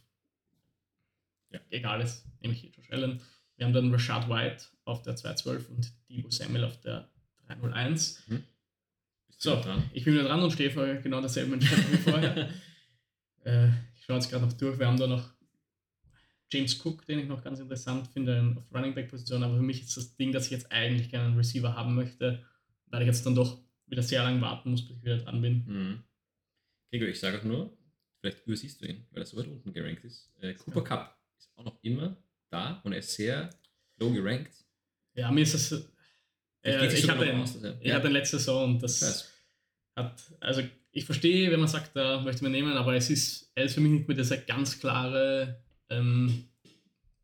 Ja. egal ist, nehme ich hier Josh Allen. Wir haben dann Rashad White auf der 212 und Debo Samuel auf der 301. Bist du So, dran? ich bin wieder dran und stehe vor genau derselben Entscheidung wie vorher. äh, ich schaue jetzt gerade noch durch. Wir haben da noch James Cook, den ich noch ganz interessant finde, auf Running Back Position. Aber für mich ist das Ding, dass ich jetzt eigentlich gerne einen Receiver haben möchte, weil ich jetzt dann doch wieder sehr lange warten muss, bis ich wieder dran bin. Mhm. Gregor, ich sage auch nur, vielleicht übersiehst du ihn, weil er so weit unten gerankt ist. Äh, Cooper Ja. Cup ist auch noch immer da und er ist sehr low gerankt. Ja, mir ist das. Äh, ich hatte ihn, aus, ich hatte ihn letzte Saison und das Krass. hat. Also, ich verstehe, wenn man sagt, da möchte man nehmen, aber es ist, er ist für mich nicht mehr dieser ganz klare ähm,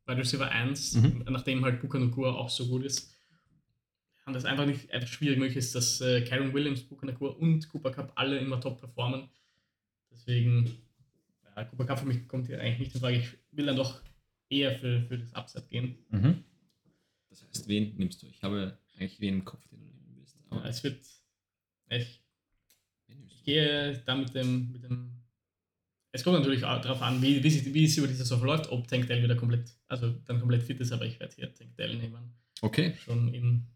Wide Receiver 1, Mhm. nachdem halt Buka Nakua auch so gut ist. Und das einfach nicht einfach schwierig möglich ist, dass äh, Kyron Williams, Buka Nakua und Cooper Cup alle immer top performen. Deswegen, ja, Cooper Cup für mich kommt hier eigentlich nicht in Frage. Ich will dann doch eher für, für das Upside gehen. Mhm. Das heißt, wen nimmst du? Ich habe eigentlich wen im Kopf, den du nehmen willst. Ja, es wird. Ich, ich gehe da mit dem, mit dem. Es kommt natürlich auch darauf an, wie, wie, wie es über die Saison verläuft, ob Tank Dell wieder komplett, also dann komplett fit ist, aber ich werde hier Tank Dell nehmen. Okay, Schon in.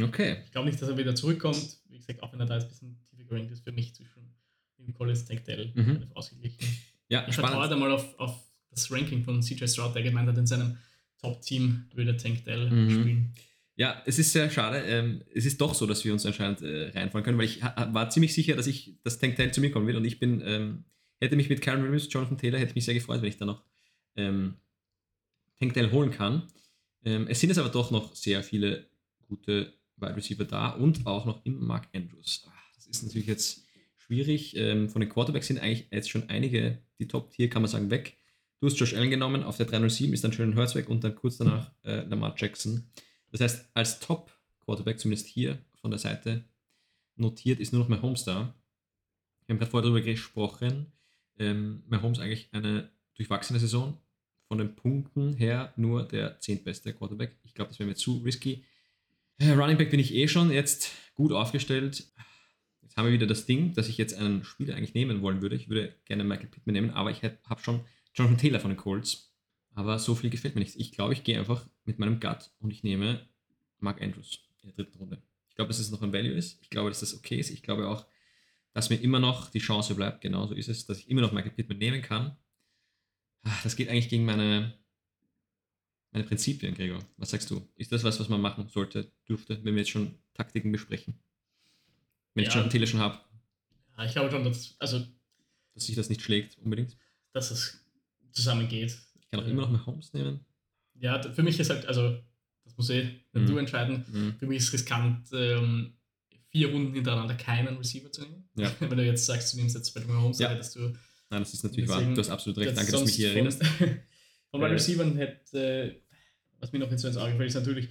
okay. Ich glaube nicht, dass er wieder zurückkommt. Wie gesagt, auch wenn er da jetzt ein bisschen tiefer gerankt ist, für mich zwischen Nico Collins, Tank Dell, Mhm. relativ ausgeglichen. Ja, Ich vertraue da mal auf, auf das Ranking von CJ Stroud, der gemeint hat, in seinem Top-Team würde Tank Dell Mhm. spielen. Ja, es ist sehr schade. Ähm, es ist doch so, dass wir uns anscheinend äh, reinfallen können, weil ich war ziemlich sicher, dass ich das Tank Tail zu mir kommen wird und ich bin, ähm, hätte mich mit Karen Williams, Jonathan Taylor, hätte mich sehr gefreut, wenn ich da noch ähm, Tank Tail holen kann. Ähm, es sind jetzt aber doch noch sehr viele gute Wide Receiver da und auch noch im Mark Andrews. Ah, das ist natürlich jetzt schwierig. Ähm, von den Quarterbacks sind eigentlich jetzt schon einige, die Top-Tier, kann man sagen, weg. Du hast Josh Allen genommen, auf der 307 ist dann schön Hurts weg und dann kurz danach äh, Lamar Jackson. Das heißt, als Top-Quarterback, zumindest hier von der Seite, notiert ist nur noch Mahomes da. Wir haben gerade vorher darüber gesprochen. Ähm, Mahomes eigentlich eine durchwachsene Saison. Von den Punkten her nur der zehntbeste Quarterback. Ich glaube, das wäre mir zu risky. Äh, Running Back bin ich eh schon jetzt gut aufgestellt. Jetzt haben wir wieder das Ding, dass ich jetzt einen Spieler eigentlich nehmen wollen würde. Ich würde gerne Michael Pittman nehmen, aber ich habe schon Jonathan Taylor von den Colts. Aber so viel gefällt mir nicht. Ich glaube, ich gehe einfach mit meinem Gut und ich nehme Mark Andrews in der dritten Runde. Ich glaube, dass es noch ein Value ist. Ich glaube, dass das okay ist. Ich glaube auch, dass mir immer noch die Chance bleibt, genau so ist es, dass ich immer noch Michael Pittman nehmen kann. Ah, Das geht eigentlich gegen meine, meine Prinzipien, Gregor. Was sagst du? Ist das was, was man machen sollte, dürfte, wenn wir jetzt schon Taktiken besprechen? Wenn ich Ja. Taylor schon habe, Ja, ich glaube schon, dass, also, dass sich das nicht schlägt unbedingt. dass es zusammengeht. Ich kann auch immer noch Mahomes nehmen. Ja, für mich ist halt, also, das muss eh Mhm. du entscheiden. Mhm. Für mich ist es riskant, ähm, vier Runden hintereinander keinen Receiver zu nehmen. Ja. Wenn du jetzt sagst, du nimmst jetzt Patrick Mahomes, Ja. hättest du Nein, das ist natürlich wahr. Deswegen- Du hast absolut recht. das Danke, dass du mich hier von- erinnerst. Von Wide Äh, Receivern hätte, was mir noch jetzt so ins Auge fällt, ist natürlich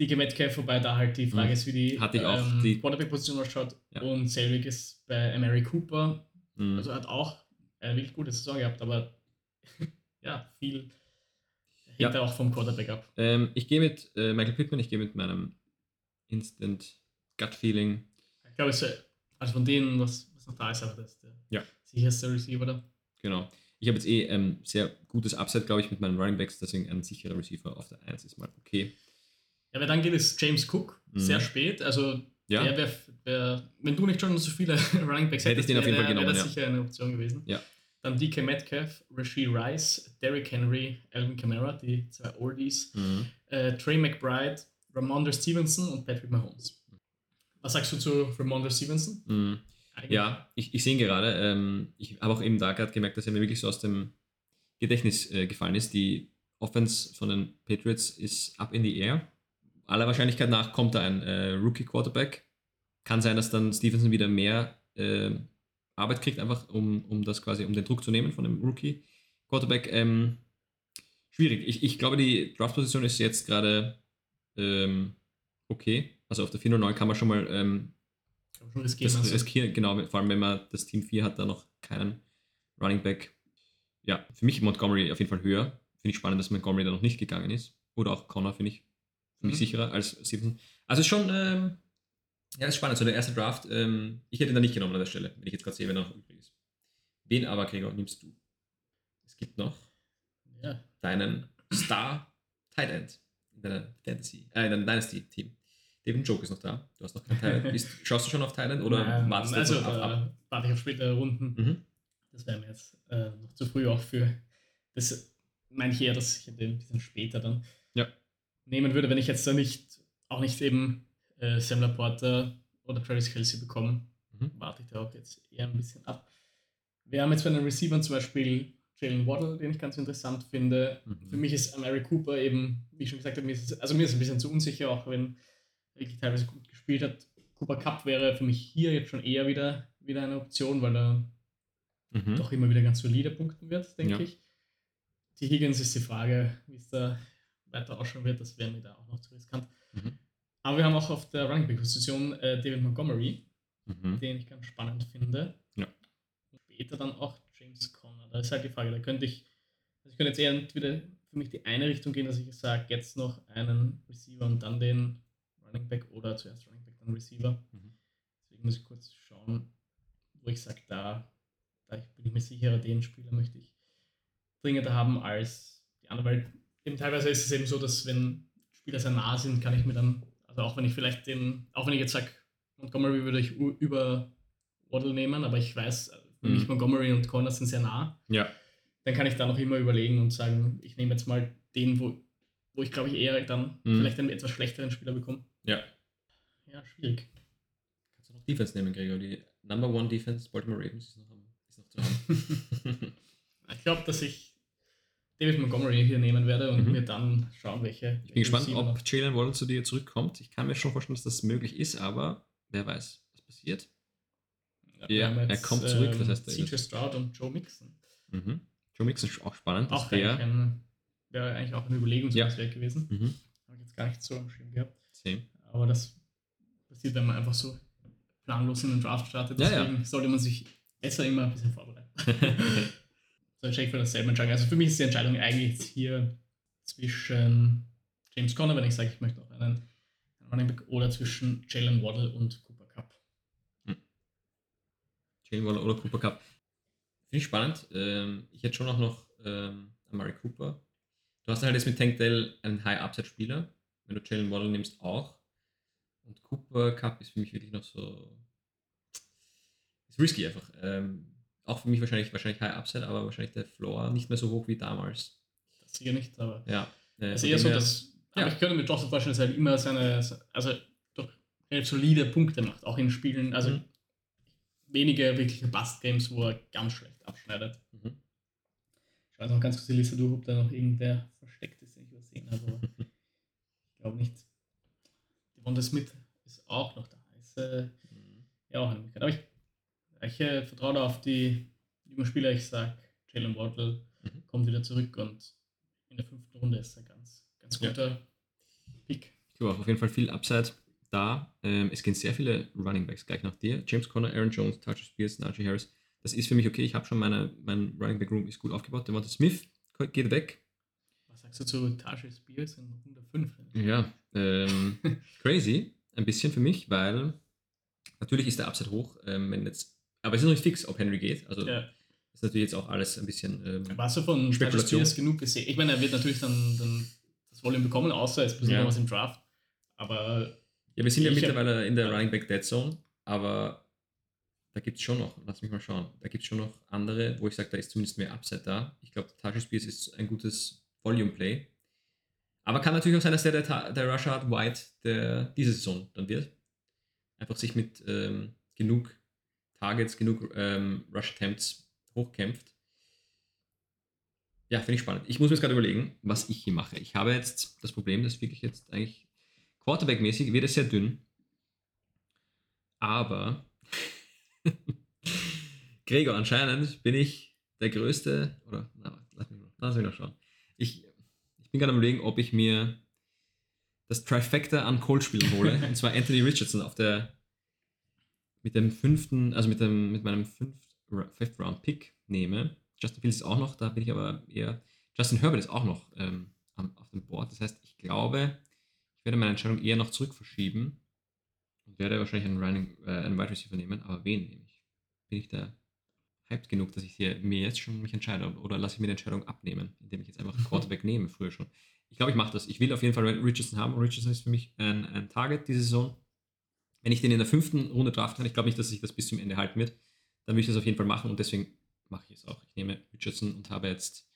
die Metcalf, wobei da halt die Frage Mhm. ist, wie die, Hatte ich auch, ähm, die- Quarterback-Position ausschaut. Ja. Und selbig ist bei Mary Cooper, Mhm. also hat auch eine wirklich gute Saison gehabt, aber ja, viel hängt Ja. auch vom Quarterback ab. Ähm, ich gehe mit äh, Michael Pittman, ich gehe mit meinem Instant Gut Feeling. Ich glaube, es ist, also von denen, was, was noch da ist, aber das ist der Ja. sicherste Receiver da. Genau. Ich habe jetzt eh ähm, sehr gutes Upside, glaube ich, mit meinen Running Backs, deswegen ein sicherer Receiver auf der 1 ist mal okay. Ja, weil dann geht es James Cook Mhm. sehr spät. Also, Ja, der wär, wär, wenn du nicht schon so viele Running Backs Hätte jeden Fall wäre das ja. sicher eine Option gewesen. Ja. Dann DK Metcalf, Rasheed Rice, Derrick Henry, Alvin Kamara, die zwei Oldies, mhm. äh, Trey McBride, Ramondre Stevenson und Patrick Mahomes. Was sagst du zu Ramondre Stevenson? Mhm. Ja, ich, ich sehe ihn gerade. Ähm, ich habe auch eben da gerade gemerkt, dass er mir wirklich so aus dem Gedächtnis äh, gefallen ist. Die Offense von den Patriots ist up in the air. Aller Wahrscheinlichkeit nach kommt da ein äh, Rookie-Quarterback. Kann sein, dass dann Stevenson wieder mehr äh, Arbeit kriegt, einfach um, um das quasi, um den Druck zu nehmen von dem Rookie-Quarterback. Ähm, schwierig. Ich, ich glaube, die Draft-Position ist jetzt gerade ähm, okay. Also auf der 409 kann man schon mal ähm, Kann man schon riskieren. das also. riskieren, genau, vor allem wenn man das Team 4 hat, da noch keinen Running Back. Ja, für mich Montgomery auf jeden Fall höher. Finde ich spannend, dass Montgomery da noch nicht gegangen ist. Oder auch Connor, finde ich, für mich Mhm. sicherer als Stevenson. Also ist schon, ähm, ja, ist spannend. So der erste Draft, ähm, ich hätte ihn da nicht genommen an der Stelle, wenn ich jetzt gerade sehe, wer noch übrig ist. Wen aber, Gregor, nimmst du? Es gibt noch ja. deinen Star Tight End in deiner Fantasy, äh, in deinem Dynasty-Team. Devin Joke ist noch da. Du hast noch keinen End. Ist, schaust du schon auf End oder Nein, wartest du also, noch ab? ab? da warte ich auf spätere Runden. Mhm. Das wäre mir jetzt äh, noch zu früh auch für. Das meine ich eher, dass ich den ein bisschen später dann Ja. nehmen würde, wenn ich jetzt da nicht, auch nicht eben äh, Sam Laporta oder Travis Kelsey bekomme, Mhm. warte ich da auch jetzt eher ein bisschen ab. Wir haben jetzt bei den Receivern zum Beispiel Jalen Waddle, den ich ganz interessant finde. Mhm. Für mich ist Mary Cooper eben, wie ich schon gesagt habe, mir ist also mir ist es ein bisschen zu unsicher, auch wenn wirklich teilweise gut gespielt hat. Cooper Cup wäre für mich hier jetzt schon eher wieder, wieder eine Option, weil er Mhm. doch immer wieder ganz solide punkten wird, denke Ja. ich. Die Higgins ist die Frage, wie es da weiter ausschauen wird. Das wäre mir da auch noch zu riskant. Mhm. Aber wir haben auch auf der Running Back Position äh, David Montgomery, Mhm. den ich ganz spannend finde. Ja. Und später dann auch James Conner. Da ist halt die Frage, da könnte ich, also ich könnte jetzt eher entweder für mich die eine Richtung gehen, dass ich sage, jetzt noch einen Receiver und dann den Running Back oder zuerst Running Back, dann Receiver. Mhm. Deswegen muss ich kurz schauen, wo ich sage, da, da bin ich mir sicherer, den Spieler möchte ich dringender haben als die anderen, weil eben teilweise ist es eben so, dass wenn Spieler sehr nah sind, kann ich mir dann, also auch wenn ich vielleicht den, auch wenn ich jetzt sage, Montgomery würde ich über Waddle nehmen, aber ich weiß, äh, für Mhm. mich Montgomery und Corner sind sehr nah, Ja. dann kann ich da noch immer überlegen und sagen, ich nehme jetzt mal den, wo, wo ich glaube ich eher dann Mhm. vielleicht einen etwas schlechteren Spieler bekomme. Ja. Ja, schwierig. Kannst du noch Defense nehmen, Gregor? Die Number One Defense Baltimore Ravens ist noch, am, ist noch zu haben. Ich glaube, dass ich David Montgomery hier nehmen werde und Mhm. mir dann schauen, welche. Ich bin gespannt, ob Jalen Waddle zu dir zurückkommt. Ich kann mir schon vorstellen, dass das möglich ist, aber wer weiß, was passiert. Ja, er kommt zurück, das heißt, er CJ Stroud und Joe Mixon. Mhm. Joe Mixon ist auch spannend. dass Auch eigentlich der, wäre eigentlich auch eine Überlegungswert gewesen. mhm. Habe ich jetzt gar nicht so am Schirm gehabt. Same. Aber das passiert, wenn man einfach so planlos in den Draft startet. Ja, ja. Deswegen sollte man sich besser immer ein bisschen vorbereiten. so, Jake für dasselbe entscheiden. Also für mich ist die Entscheidung eigentlich jetzt hier zwischen James Conner, wenn ich sage, ich möchte noch einen, Running Back, oder zwischen Jalen Waddle und Cooper Cup. Jalen Waddle oder Cooper Cup. Finde ich spannend. Ähm, ich hätte schon auch noch ähm, Amari Cooper. Du hast halt jetzt mit Tank Dell einen High-Upside-Spieler. Wenn du Jalen Waddle nimmst, auch. Und Cooper Cup ist für mich wirklich noch so. Ist risky einfach. Ähm, auch für mich wahrscheinlich, wahrscheinlich High-Upside, aber wahrscheinlich der Floor nicht mehr so hoch wie damals. Das sicher nicht, aber Ja. Äh, ist eher so, dass. Aber Ja. ich könnte mir trotzdem vorstellen, dass er halt immer seine, also doch relativ solide Punkte macht, auch in Spielen. Also Mhm. wenige wirkliche Bust-Games, wo er ganz schlecht abschneidet. Mhm. Ich weiß noch ganz kurz die Liste durch, ob da noch irgendwer versteckt ist, den ich. Aber glaube nicht. Devonta Smith ist auch noch da. Ist äh, Mhm. ja auch eine Möglichkeit. Aber ich, ich äh, vertraue da auf die jungen Spieler. Ich sage, Jalen Waddle Mhm. kommt wieder zurück und in der fünften Runde ist er ganz, ganz Ja. guter Pick. Ich glaube auch auf jeden Fall viel Upside da. Ähm, es gehen sehr viele Running Backs gleich nach dir. James Conner, Aaron Jones, Touch Spears, Najee Harris. Das ist für mich okay. Ich habe schon meine, mein Running Back Room ist gut aufgebaut. Devonta Smith geht weg. Was sagst du zu Tajay Spears in Runde 5? Ja, ähm, crazy. Ein bisschen für mich, weil natürlich ist der Upside hoch, ähm, wenn jetzt, aber es ist noch nicht fix, ob Henry geht. Also Ja. ist natürlich jetzt auch alles ein bisschen. Ähm, Warst du von Spekulation. Spears genug gesehen? Ich meine, er wird natürlich dann, dann das Volume bekommen, außer es passiert Ja. noch was im Draft. Aber ja, wir sind ja Ich hab- mittlerweile in der Running Back Dead Zone, aber da gibt es schon noch, lass mich mal schauen, da gibt es schon noch andere, wo ich sage, da ist zumindest mehr Upside da. Ich glaube, Tajay Spears ist ein gutes Volume Play. Aber kann natürlich auch sein, dass der, der, der Rashad White der diese Saison dann wird. Einfach sich mit ähm, genug Targets, genug ähm, Rush Attempts hochkämpft. Ja, finde ich spannend. Ich muss mir jetzt gerade überlegen, was ich hier mache. Ich habe jetzt das Problem, dass wirklich jetzt eigentlich Quarterback-mäßig wird es sehr dünn. Aber Gregor, anscheinend bin ich der größte, oder na, lass mich lass mich noch schauen. Ich, ich bin gerade am überlegen, ob ich mir das Trifecta an Cold-Spielen hole, und zwar Anthony Richardson auf der mit dem fünften, also mit dem mit meinem Fifth Round Pick nehme. Justin Fields ist auch noch, da bin ich aber eher. Justin Herbert ist auch noch ähm, auf dem Board. Das heißt, ich glaube, ich werde meine Entscheidung eher noch zurück verschieben und werde wahrscheinlich einen, Running, äh, einen Wide Receiver nehmen. Aber wen nehme ich? Bin ich da hyped genug, dass ich hier mir jetzt schon mich entscheide oder lasse ich mir die Entscheidung abnehmen, indem ich jetzt einfach einen Quarterback nehme, früher schon. Ich glaube, ich mache das. Ich will auf jeden Fall Richardson haben. Richardson ist für mich ein, ein Target diese Saison. Wenn ich den in der fünften Runde draften kann, ich glaube nicht, dass sich das bis zum Ende halten wird, dann will ich das auf jeden Fall machen und deswegen mache ich es auch. Ich nehme Richardson und habe jetzt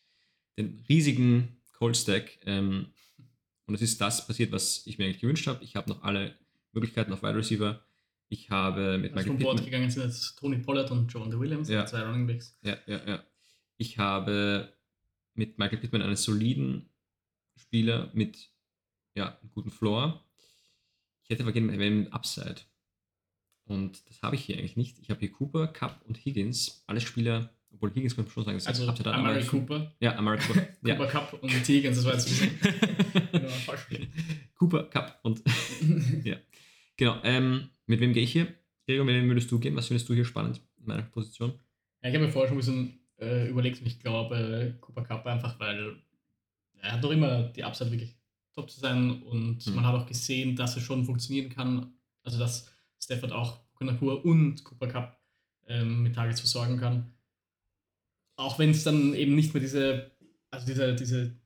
den riesigen Cold Stack. Ähm, und es ist das passiert, was ich mir eigentlich gewünscht habe. Ich habe noch alle Möglichkeiten auf Wide Receiver. Ich habe mit als Michael Board Pittman. gegangen sind jetzt Tony Pollard und John De Williams, Ja. zwei Running Backs. Ja, ja, ja. Ich habe mit Michael Pittman einen soliden Spieler mit ja, einem guten Floor. Ich hätte aber gerne einen Upside. Und das habe ich hier eigentlich nicht. Ich habe hier Cooper, Cup und Higgins. Alle Spieler, obwohl Higgins kann man schon sagen, also Upside hat. Amari Cooper. Ja, Amari Cooper. ja. Cooper, Cup und Higgins, das war jetzt ein bisschen falsch. Cooper, Cup und ja. Genau. Ähm, mit wem gehe ich hier? Gregor, mit wem würdest du gehen? Was findest du hier spannend in meiner Position? Ja, ich habe mir vorher schon ein bisschen äh, überlegt und ich glaube äh, Cooper Cup einfach, weil er hat doch immer die Upside wirklich top zu sein und mhm. man hat auch gesehen, dass es schon funktionieren kann. Also dass Stafford auch Konakur und Cooper Cup ähm, mit Targets versorgen kann. Auch wenn es dann eben nicht mehr diese, also diese, diese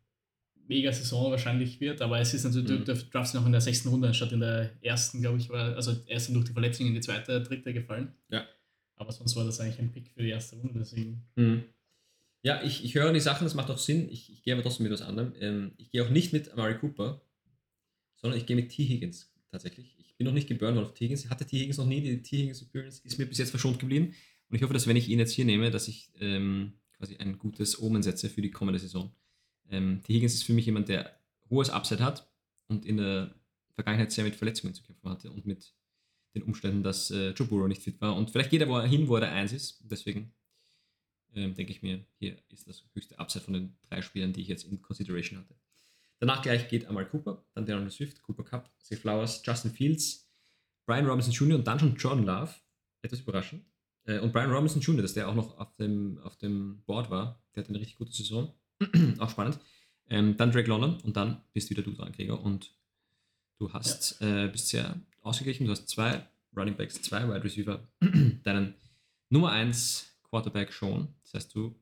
Mega-Saison wahrscheinlich wird, aber es ist natürlich, mhm. du draftst noch in der sechsten Runde statt in der ersten, glaube ich, war, also erst durch die Verletzung in die zweite, dritte gefallen. Ja. Aber sonst war das eigentlich ein Pick für die erste Runde, deswegen. Mhm. Ja, ich, ich höre die Sachen, das macht auch Sinn. Ich, ich gehe aber trotzdem mit was anderem. Ähm, ich gehe auch nicht mit Amari Cooper, sondern ich gehe mit T. Higgins tatsächlich. Ich bin noch nicht geburnt auf T. Higgins. Ich hatte T. Higgins noch nie. Die T. Higgins Appearance ist mir bis jetzt verschont geblieben. Und ich hoffe, dass wenn ich ihn jetzt hier nehme, dass ich ähm, quasi ein gutes Omen setze für die kommende Saison. Ähm, T. Higgins ist für mich jemand, der hohes Upside hat und in der Vergangenheit sehr mit Verletzungen zu kämpfen hatte und mit den Umständen, dass äh, Joe Burrow nicht fit war. Und vielleicht geht er hin, wo er der Eins ist. Deswegen ähm, denke ich mir, hier ist das höchste Upside von den drei Spielern, die ich jetzt in Consideration hatte. Danach gleich geht einmal Cooper, dann DeAndre Swift, Cooper Cup, Zay Flowers, Justin Fields, Brian Robinson Jr. und dann schon Jordan Love. Etwas überraschend. Äh, und Brian Robinson Jr., dass der auch noch auf dem, auf dem Board war, der hat eine richtig gute Saison. auch spannend. Ähm, dann Drake London und dann bist wieder du dran, Gregor. Und du hast, ja. äh, bist sehr ausgeglichen. Du hast zwei Running Backs, zwei Wide Receiver, deinen Nummer 1 Quarterback schon. Das heißt, du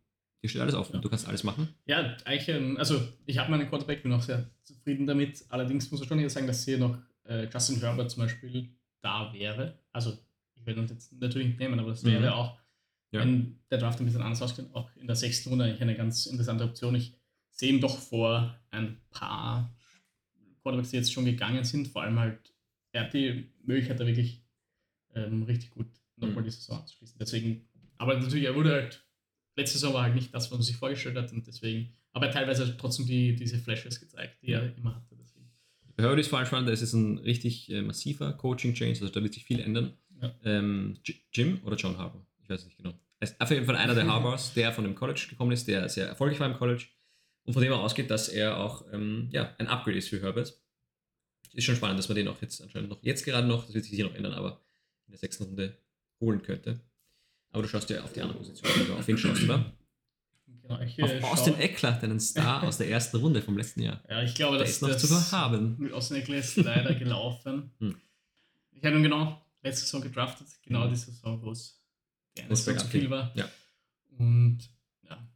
dir steht alles offen, ja. du kannst alles machen. Ja, eigentlich, ähm, also ich habe meinen Quarterback, bin auch sehr zufrieden damit. Allerdings muss ich schon hier sagen, dass hier noch äh, Justin Herbert zum Beispiel da wäre. Also ich werde uns jetzt natürlich nicht nehmen, aber das wäre mhm. auch, ja. wenn der Draft ein bisschen anders ausgeht, auch in der sechsten Runde eigentlich eine ganz interessante Option. Ich sehe ihm doch vor ein paar Quarterbacks, die jetzt schon gegangen sind, vor allem halt, er hat die Möglichkeit, da wirklich ähm, richtig gut nochmal mhm. die Saison abzuschließen. Deswegen, aber natürlich, er wurde halt, letzte Saison war halt nicht das, was man sich vorgestellt hat und deswegen, aber er teilweise trotzdem die, diese Flashes gezeigt, die er immer hatte. Deswegen. Hurley ist vor allem spannend, da ist es ein richtig äh, massiver Coaching-Change, also da wird sich viel ändern. Ja. Ähm, Jim oder John Harbour? Ich weiß nicht genau. Er ist auf jeden Fall einer der Harbors, der von dem College gekommen ist, der sehr erfolgreich war im College und von dem er ausgeht, dass er auch ähm, ja, ein Upgrade ist für Herbert. Ist schon spannend, dass man den auch jetzt anscheinend noch, jetzt gerade noch, das wird sich hier noch ändern, aber in der sechsten Runde holen könnte. Aber du schaust ja auf die andere Position, also auf wen schaust du da? Genau, ich, auf äh, Austin Eckler, deinen Star aus der ersten Runde vom letzten Jahr. Ja, ich glaube, der dass ist noch das zu haben. Mit Austin Eckler ist leider gelaufen. Hm. Ich habe ihn genau letzte Saison gedraftet, genau hm. die Saison, wo es eine Saison zu viel war. Ja. Und ja,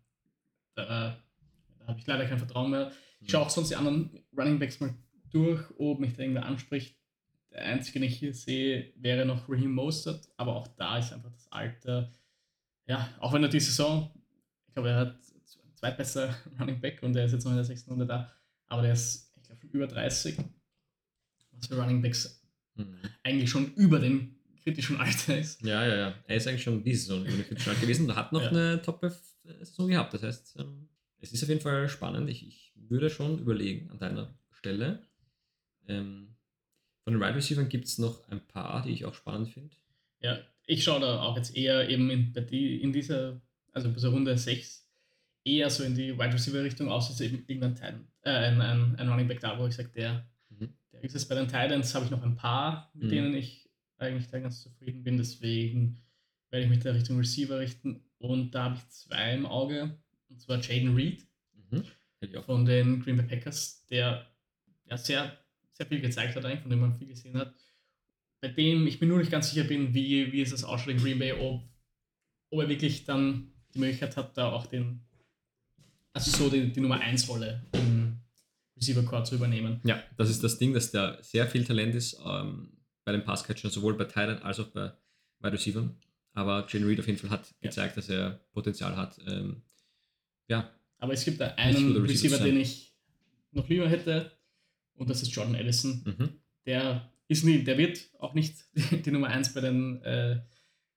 da da habe ich leider kein Vertrauen mehr. Ich schaue auch sonst die anderen Running Backs mal durch, ob mich da irgendwer anspricht. Der einzige, den ich hier sehe, wäre noch Raheem Mostert, aber auch da ist einfach das Alter. Ja, auch wenn er die Saison, ich glaube, er hat zweitbester Running Back und er ist jetzt noch in der sechsten Runde da, aber der ist, ich glaube, schon über 30, was für Running Backs mhm. eigentlich schon über dem kritischen Alter ist. Ja, ja, ja. Er ist eigentlich schon diese Saison über kritischen Alter gewesen und hat noch ja. eine Top-Saison gehabt. Das heißt, ähm, es ist auf jeden Fall spannend. Ich, ich würde schon überlegen an deiner Stelle. Ähm, von den Wide Receivers gibt es noch ein paar, die ich auch spannend finde. Ja, ich schaue da auch jetzt eher eben in, in dieser, also bei so Runde 6, eher so in die Wide Receiver Richtung, außer es eben irgendein Titan, äh, ein, ein, ein Running Back da, wo ich sage, der, mhm. der ist es. Bei den Titans habe ich noch ein paar, mit mhm. denen ich eigentlich da ganz zufrieden bin. Deswegen werde ich mich da Richtung Receiver richten. Und da habe ich zwei im Auge. Und zwar Jaden Reed mhm. von den Green Bay Packers, der ja sehr, sehr viel gezeigt hat, eigentlich, von dem man viel gesehen hat. Bei dem ich mir nur nicht ganz sicher bin, wie, wie es das ausschaut in Green Bay, ob, ob er wirklich dann die Möglichkeit hat, da auch den, also so die, die Nummer 1 Rolle im Receiver Core zu übernehmen. Ja, das ist das Ding, dass da sehr viel Talent ist ähm, bei den Passcatchern, sowohl bei Thailand als auch bei Wide Receivers. Aber Jane Reed auf jeden Fall hat ja. gezeigt, dass er Potenzial hat, ähm, ja. Aber es gibt da einen Receiver, den ich noch lieber hätte, und das ist Jordan Edison. Mhm. Der ist nie, der wird auch nicht die, Nummer 1 bei den äh,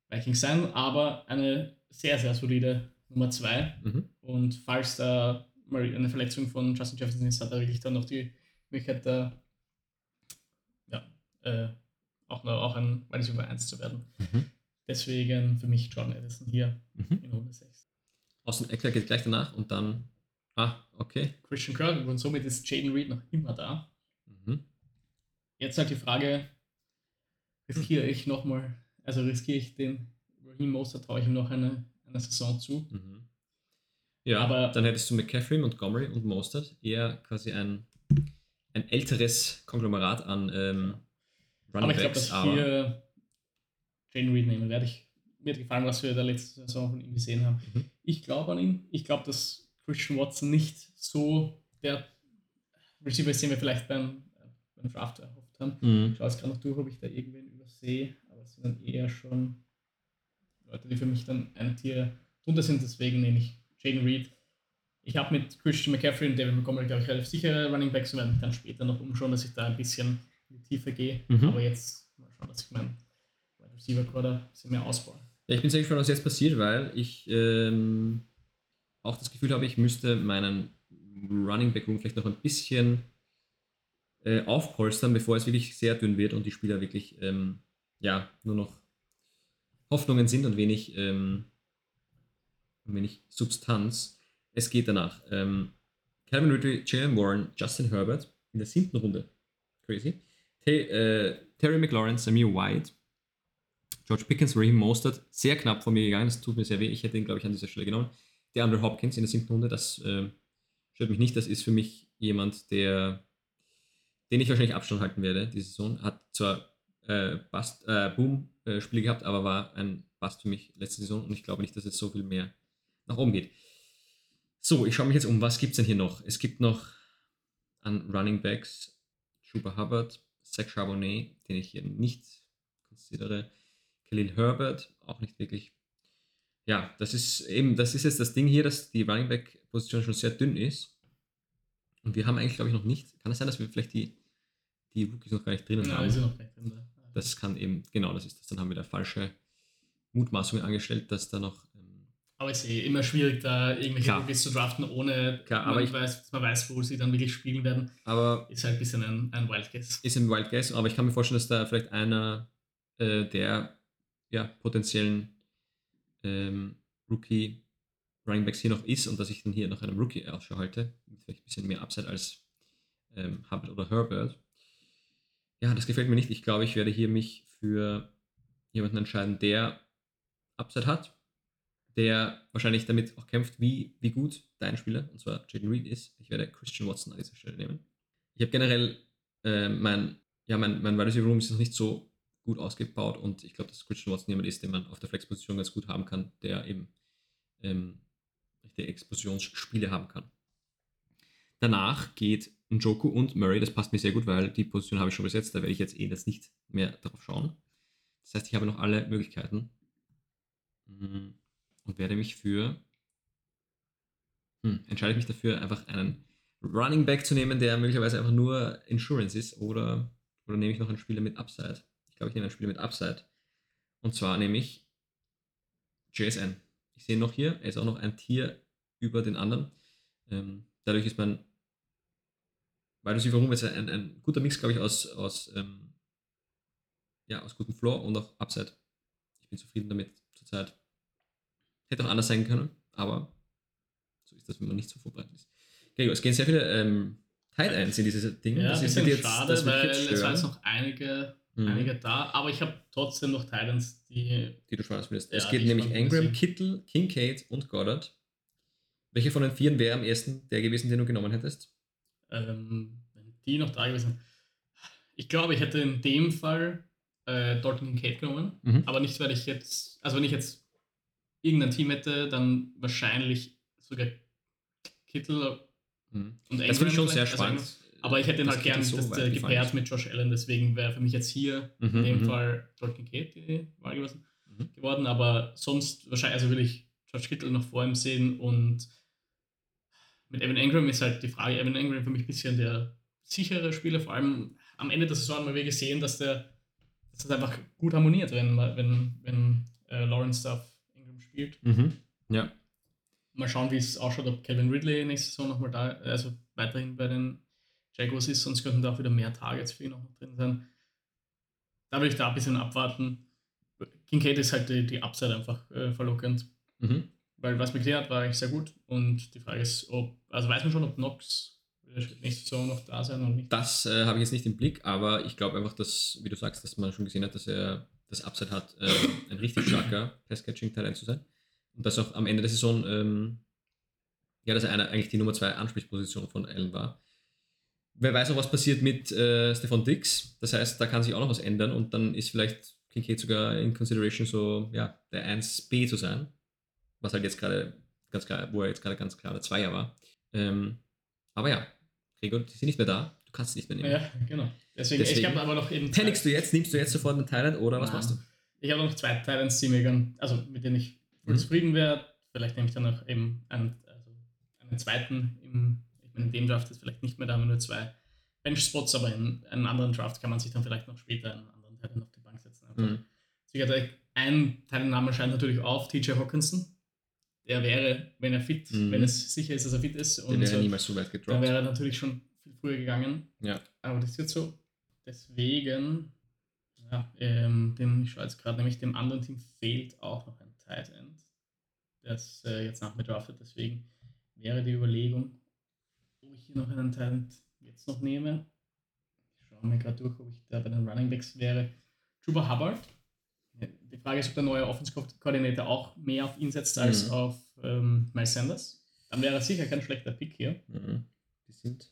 Vikings sein, aber eine sehr, sehr solide Nummer 2. Mhm. Und falls da mal eine Verletzung von Justin Jefferson ist, hat er wirklich dann noch die Möglichkeit, da ja, äh, auch, noch, auch ein Wide Receiver 1 zu werden. Mhm. Deswegen für mich Jordan Addison hier Mhm. in Runde 6. Austin Eckler geht gleich danach und dann. Ah, okay. Christian Kirk und somit ist Jaden Reed noch immer da. Mhm. Jetzt halt die Frage, riskiere ich nochmal, also riskiere ich den Raheem Mostert, traue ich ihm noch eine, eine Saison zu. Mhm. Ja, Aber- dann hättest du McCaffrey, Montgomery und Mostert eher quasi ein, ein älteres Konglomerat an ähm, Aber Running ich glaube, dass ich aber hier Jaden Reed nehmen werde. Ich, mir hat gefallen, was wir der letzten Saison von ihm gesehen haben. Mhm. Ich glaube an ihn. Ich glaube, dass Christian Watson nicht so der Receiver ist, den wir vielleicht beim, beim Draft erhofft haben. Mhm. Ich schaue jetzt gerade noch durch, ob ich da irgendwen übersehe, aber es sind dann eher schon Leute, die für mich dann ein Tier drunter sind, deswegen nehme ich Jaden Reed. Ich habe mit Christian McCaffrey und David Montgomery, glaube ich, relativ sichere Running Backs und werde mich dann später noch umschauen, dass ich da ein bisschen in die Tiefe gehe. Mhm. Aber jetzt mal schauen, dass ich meinen Wide Receiver Quarter ein bisschen mehr ausbaue. Ja, ich bin sehr gespannt, was jetzt passiert, weil ich ähm, auch das Gefühl habe, ich müsste meinen Running Back Room vielleicht noch ein bisschen äh, aufpolstern, bevor es wirklich sehr dünn wird und die Spieler wirklich ähm, ja, nur noch Hoffnungen sind und wenig, ähm, wenig Substanz. Es geht danach. Ähm, Calvin Ridley, Jalen Warren, Justin Herbert in der siebten Runde. Crazy. Te äh, Terry McLaurin, Samir White, George Pickens, Raheem Mostert, sehr knapp von mir gegangen, das tut mir sehr weh. Ich hätte ihn, glaube ich, an dieser Stelle genommen. Der Andre Hopkins in der siebten Runde, das äh, stört mich nicht. Das ist für mich jemand, der, den ich wahrscheinlich Abstand halten werde, diese Saison. Hat zwar äh, äh, Boom-Spiele gehabt, aber war ein Bust für mich letzte Saison und ich glaube nicht, dass es so viel mehr nach oben geht. So, ich schaue mich jetzt um. Was gibt es denn hier noch? Es gibt noch an Running Backs Chuba Hubbard, Zach Charbonnet, den ich hier nicht konsidere. Khalil Herbert, auch nicht wirklich. Ja, das ist eben, das ist jetzt das Ding hier, dass die Running Back Position schon sehr dünn ist. Und wir haben eigentlich, glaube ich, noch nicht. Kann es sein, dass wir vielleicht die, die Rookies noch gar nicht drinnen Ja, haben? ist noch recht drin. da. Das kann eben, genau, das ist das. Dann haben wir da falsche Mutmaßungen angestellt, dass da noch. Aber es ist eh immer schwierig, da irgendwelche. Rookies zu draften, ohne Klar, man, aber ich- weiß, dass man weiß, wo sie dann wirklich spielen werden. aber Ist halt ein bisschen ein, ein Wild Guess. ist ein Wild Guess, aber ich kann mir vorstellen, dass da vielleicht einer äh, der ja, potenziellen ähm, Rookie Running Backs hier noch ist und dass ich dann hier nach einem Rookie Ausschau halte, vielleicht ein bisschen mehr Upside als ähm, Hubbard oder Herbert. Ja, das gefällt mir nicht. Ich glaube, ich werde hier mich für jemanden entscheiden, der Upside hat, der wahrscheinlich damit auch kämpft, wie, wie gut dein Spieler, und zwar Jaden Reed, ist. Ich werde Christian Watson an dieser Stelle nehmen. Ich habe generell äh, mein, ja, mein, mein Wide Receiver Room ist noch nicht so gut ausgebaut und ich glaube, dass Christian Watson jemand ist, den man auf der Flexposition ganz gut haben kann, der eben ähm, Explosionsspiele haben kann. Danach geht Njoku und Murray, das passt mir sehr gut, weil die Position habe ich schon besetzt, da werde ich jetzt eh das nicht mehr darauf schauen. Das heißt, ich habe noch alle Möglichkeiten Mm, und werde mich für, hm, entscheide ich mich dafür, einfach einen Running Back zu nehmen, der möglicherweise einfach nur Insurance ist oder, oder nehme ich noch einen Spieler mit Upside? Ich glaube, ich nehme einen Spieler mit Upside. Und zwar nehme ich JSN. Ich sehe ihn noch hier, er ist auch noch ein Tier über den anderen. Ähm, dadurch ist mein Wide Receiver Room jetzt ein, ein guter Mix, glaube ich, aus, aus, ähm, ja, aus gutem Floor und auch Upside. Ich bin zufrieden damit zurzeit. Hätte auch anders sein können, aber so ist das, wenn man nicht so vorbereitet ist. Okay, es gehen sehr viele ähm, Tight Ends in dieses Ding. Ja, das ist jetzt, schade, das weil jetzt es waren jetzt noch einige, Mhm. einige da, aber ich habe trotzdem noch Titans, die die du spannend findest. Ja, es geht nämlich Ingram. Kittel, Kincaid und Goddard. Welcher von den vieren wäre am ersten der gewesen, den du genommen hättest? ähm, wenn die noch da gewesen. Ich glaube, ich hätte in dem Fall äh, Dalton Kincaid genommen, Mhm. aber nicht, weil ich jetzt, also wenn ich jetzt irgendein Team hätte, dann wahrscheinlich sogar Kittel Mhm. und Das finde ich schon sehr also spannend. Aber ich hätte ihn halt gern Kittel so das, äh, gepaart mit Josh Allen, deswegen wäre für mich jetzt hier Mhm, in dem mhm. Fall Dalton Kincaid die Wahl gewesen, Mhm. geworden, aber sonst wahrscheinlich, also würde ich George Kittle noch vor ihm sehen und mit Evan Ingram ist halt die Frage, Evan Ingram für mich ein bisschen der sichere Spieler, vor allem am Ende der Saison haben wir gesehen, dass der dass das einfach gut harmoniert, wenn, wenn, wenn äh, Lawrence da auf Ingram spielt. Mhm. Ja. Mal schauen, wie es ausschaut, ob Calvin Ridley nächste Saison nochmal da, also weiterhin bei den Jaguars ist, sonst könnten da auch wieder mehr Targets für ihn noch drin sein. Da will ich da ein bisschen abwarten. Kincaid ist halt die, die Upside einfach äh, verlockend. Mhm. Weil was McLean hat, war eigentlich sehr gut. Und die Frage ist, ob, also weiß man schon, ob Knox nächste Saison noch da sein oder nicht? Das äh, habe ich jetzt nicht im Blick, aber ich glaube einfach, dass, wie du sagst, dass man schon gesehen hat, dass er das Upside hat, äh, ein richtig starker Pass-Catching-Talent zu sein. Und dass auch am Ende der Saison, ähm, ja, dass er eine, eigentlich die Nummer 2 Ansprechposition von Allen war. Wer weiß auch, was passiert mit äh, Stefan Dix. Das heißt, da kann sich auch noch was ändern und dann ist vielleicht Kincaid sogar in Consideration so, ja, der 1B zu sein. Was halt jetzt gerade ganz klar, wo er jetzt gerade ganz klar der Zweier war. Ähm, aber ja, Gregor, die sind nicht mehr da. Du kannst es nicht mehr nehmen. Ja, genau. Deswegen, Deswegen ich habe aber noch eben. Panikst du jetzt? Nimmst du jetzt sofort einen Thailand oder was Nein. machst du? Ich habe noch zwei Thailands, die mir gern, also mit denen ich mhm. zufrieden wäre. Vielleicht nehme ich dann noch eben einen, also einen zweiten im, ich meine, in dem Draft ist vielleicht nicht mehr, da haben wir nur zwei Bench-Spots, aber in einem anderen Draft kann man sich dann vielleicht noch später einen anderen Thailand auf die Bank setzen. Mhm. Sicher, ein Teilname scheint natürlich auf, TJ Hawkinson. Der wäre, wenn er fit, mhm. wenn es sicher ist, dass er fit ist. Und der wäre niemals so weit gedroppt. Dann wäre natürlich schon viel früher gegangen. Ja. Aber das wird so. Deswegen, ja, ähm, dem, ich schaue jetzt gerade, nämlich dem anderen Team fehlt auch noch ein Tight End, das äh, jetzt nach mir draftet. Deswegen wäre die Überlegung, ob ich hier noch einen Tight End jetzt noch nehme. Ich schaue mir gerade durch, ob ich da bei den Running Backs wäre. Juba Hubbard. Die Frage ist, ob der neue Offense-Koordinator auch mehr auf ihn setzt als mhm. auf ähm, Miles Sanders. Dann wäre er sicher kein schlechter Pick hier. Mhm. Die sind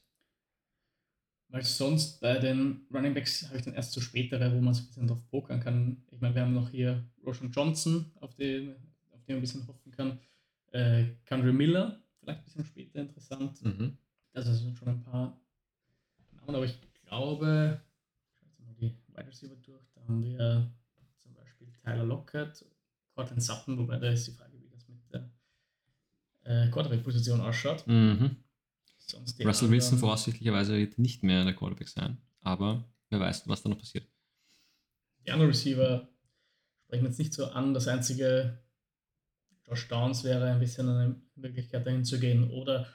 weil sonst bei den Running Backs habe ich dann erst so spätere, wo man so ein bisschen drauf pokern kann. Ich meine, wir haben noch hier Roshan Johnson, auf den, auf den man ein bisschen hoffen kann. Äh, Kendra Miller, vielleicht ein bisschen später interessant. Mhm. Also sind schon ein paar Namen, aber ich glaube, ich schaue jetzt mal die Wide Receiver durch, da haben wir zum Beispiel Tyler Lockett, Cortland Sutton, wobei da ist die Frage, wie das mit der äh, Quarterback-Position ausschaut. Mhm. Russell anderen, Wilson voraussichtlicherweise wird nicht mehr der Quarterback sein, aber wer weiß, was da noch passiert. Die anderen Receiver sprechen jetzt nicht so an. Das einzige Josh Downs wäre ein bisschen eine Möglichkeit dahin zu gehen. Oder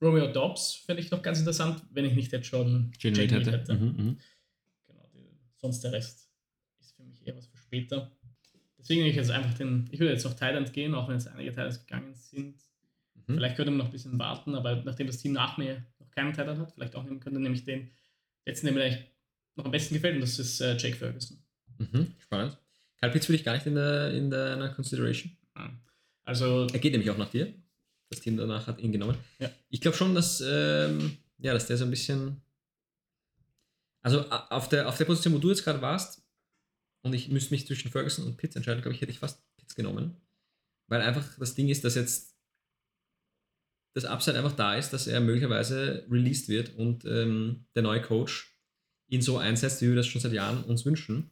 Romeo Dobbs fände ich noch ganz interessant, wenn ich nicht jetzt schon Generate hätte. hätte. Mhm, mh. Genau, die, sonst der Rest ist für mich eher was für später. Deswegen nehme ich jetzt einfach den, ich würde jetzt noch Thailand gehen, auch wenn jetzt einige Thailands gegangen sind. Mhm. Vielleicht könnte man noch ein bisschen warten, aber nachdem das Team nach mir noch keinen Titan hat, vielleicht auch nehmen könnte, nämlich den letzten, der mir eigentlich noch am besten gefällt, und das ist äh, Jake Ferguson. Mhm, spannend. Kyle Pitts will ich gar nicht in der, in der Consideration. Also, er geht nämlich auch nach dir. Das Team danach hat ihn genommen. Ja. Ich glaube schon, dass, ähm, ja, dass der so ein bisschen. Also auf der, auf der Position, wo du jetzt gerade warst, und ich müsste mich zwischen Ferguson und Pitts entscheiden, glaube ich, hätte ich fast Pitts genommen. Weil einfach das Ding ist, dass jetzt das Upside einfach da ist, dass er möglicherweise released wird und ähm, der neue Coach ihn so einsetzt, wie wir das schon seit Jahren uns wünschen.